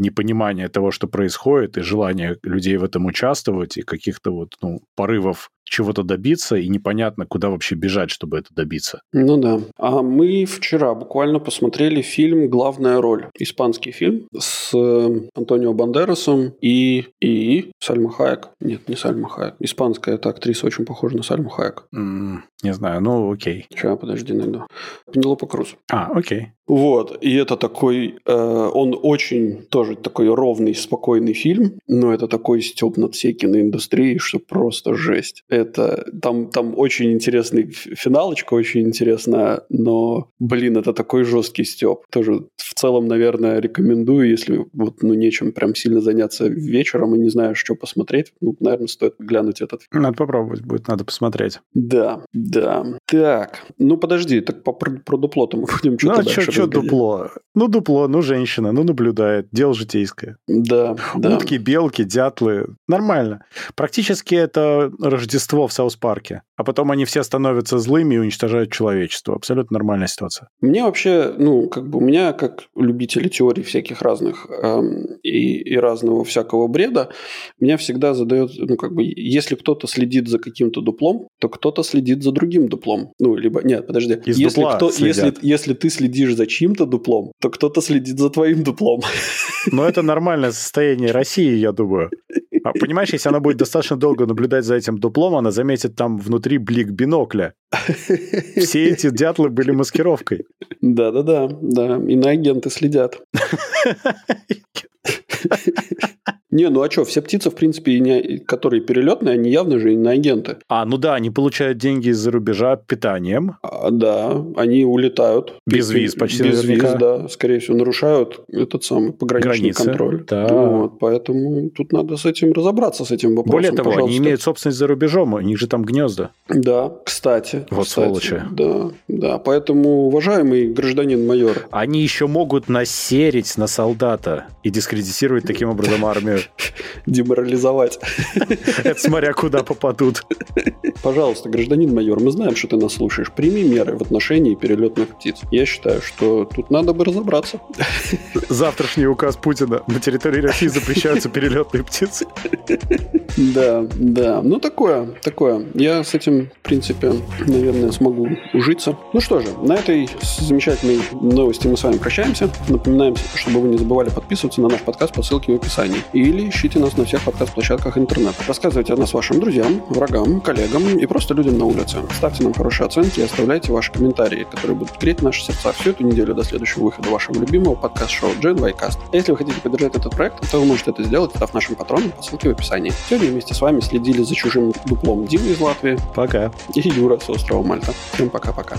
непонимание того, что происходит, и желание людей в этом участвовать, и каких-то вот, ну, порывов чего-то добиться, и непонятно, куда вообще бежать, чтобы это добиться. Ну да. А мы вчера буквально посмотрели фильм «Главная роль». Испанский фильм с э, Антонио Бандерасом и, и Сальма Хайек. Нет, не Сальма Хайек. Испанская эта актриса очень похожа на Сальму Хайек. М, Не знаю, ну окей. Сейчас, подожди, найду. Пенелопа Круз. А, окей. Вот, и это такой, э, он очень тоже такой ровный, спокойный фильм, но это такой степ над всей киноиндустрией, что просто жесть. Это, там, там очень интересный финалочка, очень интересная, но, блин, это такой жесткий степ. Тоже в целом, наверное, рекомендую, если вот, ну, нечем прям сильно заняться вечером и не знаешь, что посмотреть, ну, наверное, стоит глянуть этот Надо попробовать будет, надо посмотреть. да, да. Так, ну подожди, так по пр- про мы будем Ну, что-то а дальше разгонять. дупло? Ну, дупло, ну, женщина, ну, наблюдает, дело житейское. Да, да. Утки, белки, дятлы. Нормально. Практически это Рождество в Саус-парке. А потом они все становятся злыми и уничтожают человечество. Абсолютно нормальная ситуация. Мне вообще, ну, как бы у меня, как любителя теорий всяких разных эм, и, и разного всякого бреда, меня всегда задевает, ну, как бы, если кто-то следит за каким-то дуплом, то кто-то следит за другим дуплом. Ну, либо, нет, подожди. Из если, кто, если, если ты следишь за чьим-то дуплом, то кто-то следит за твоим дуплом. Но это нормальное состояние России, я думаю. А, понимаешь, если она будет достаточно долго наблюдать за этим дуплом, она заметит там внутри блик бинокля. Все эти дятлы были маскировкой. Да-да-да, да. Иноагенты следят. Не, ну а что, все птицы, в принципе, не- которые перелетные, они явно же иноагенты. А, ну да, они получают деньги из-за рубежа питанием. А, да, они улетают. Без виз почти Без наверняка. виз, да. Скорее всего, нарушают этот самый пограничный Границы, контроль. да. Вот, поэтому тут надо с этим разобраться, с этим вопросом. Более того, они пожалуйста. имеют собственность за рубежом, у них же там гнезда. Да, кстати. Вот кстати, сволочи. Да, да. Поэтому, уважаемый гражданин майор, Они еще могут насерить на солдата и дискредитировать таким образом армию. деморализовать. Это смотря куда попадут. Пожалуйста, гражданин майор, мы знаем, что ты нас слушаешь. Прими меры в отношении перелетных птиц. Я считаю, что тут надо бы разобраться. Завтрашний указ Путина. На территории России запрещаются перелетные птицы. Да, да. Ну, такое, такое. Я с этим, в принципе, наверное, смогу ужиться. Ну что же, на этой замечательной новости мы с вами прощаемся. Напоминаем, чтобы вы не забывали подписываться на наш подкаст по ссылке в описании. Или ищите нас на всех подкаст-площадках интернета. Рассказывайте о нас вашим друзьям, врагам, коллегам и просто людям на улице. Ставьте нам хорошие оценки и оставляйте ваши комментарии, которые будут греть наши сердца всю эту неделю до следующего выхода вашего любимого подкаст-шоу Gen Ycast. А если вы хотите поддержать этот проект, то вы можете это сделать, став нашим патроном по ссылке в описании. Сегодня вместе с вами следили за чужим дуплом Димы из Латвии Пока. и Юра с острова Мальта. Всем пока-пока.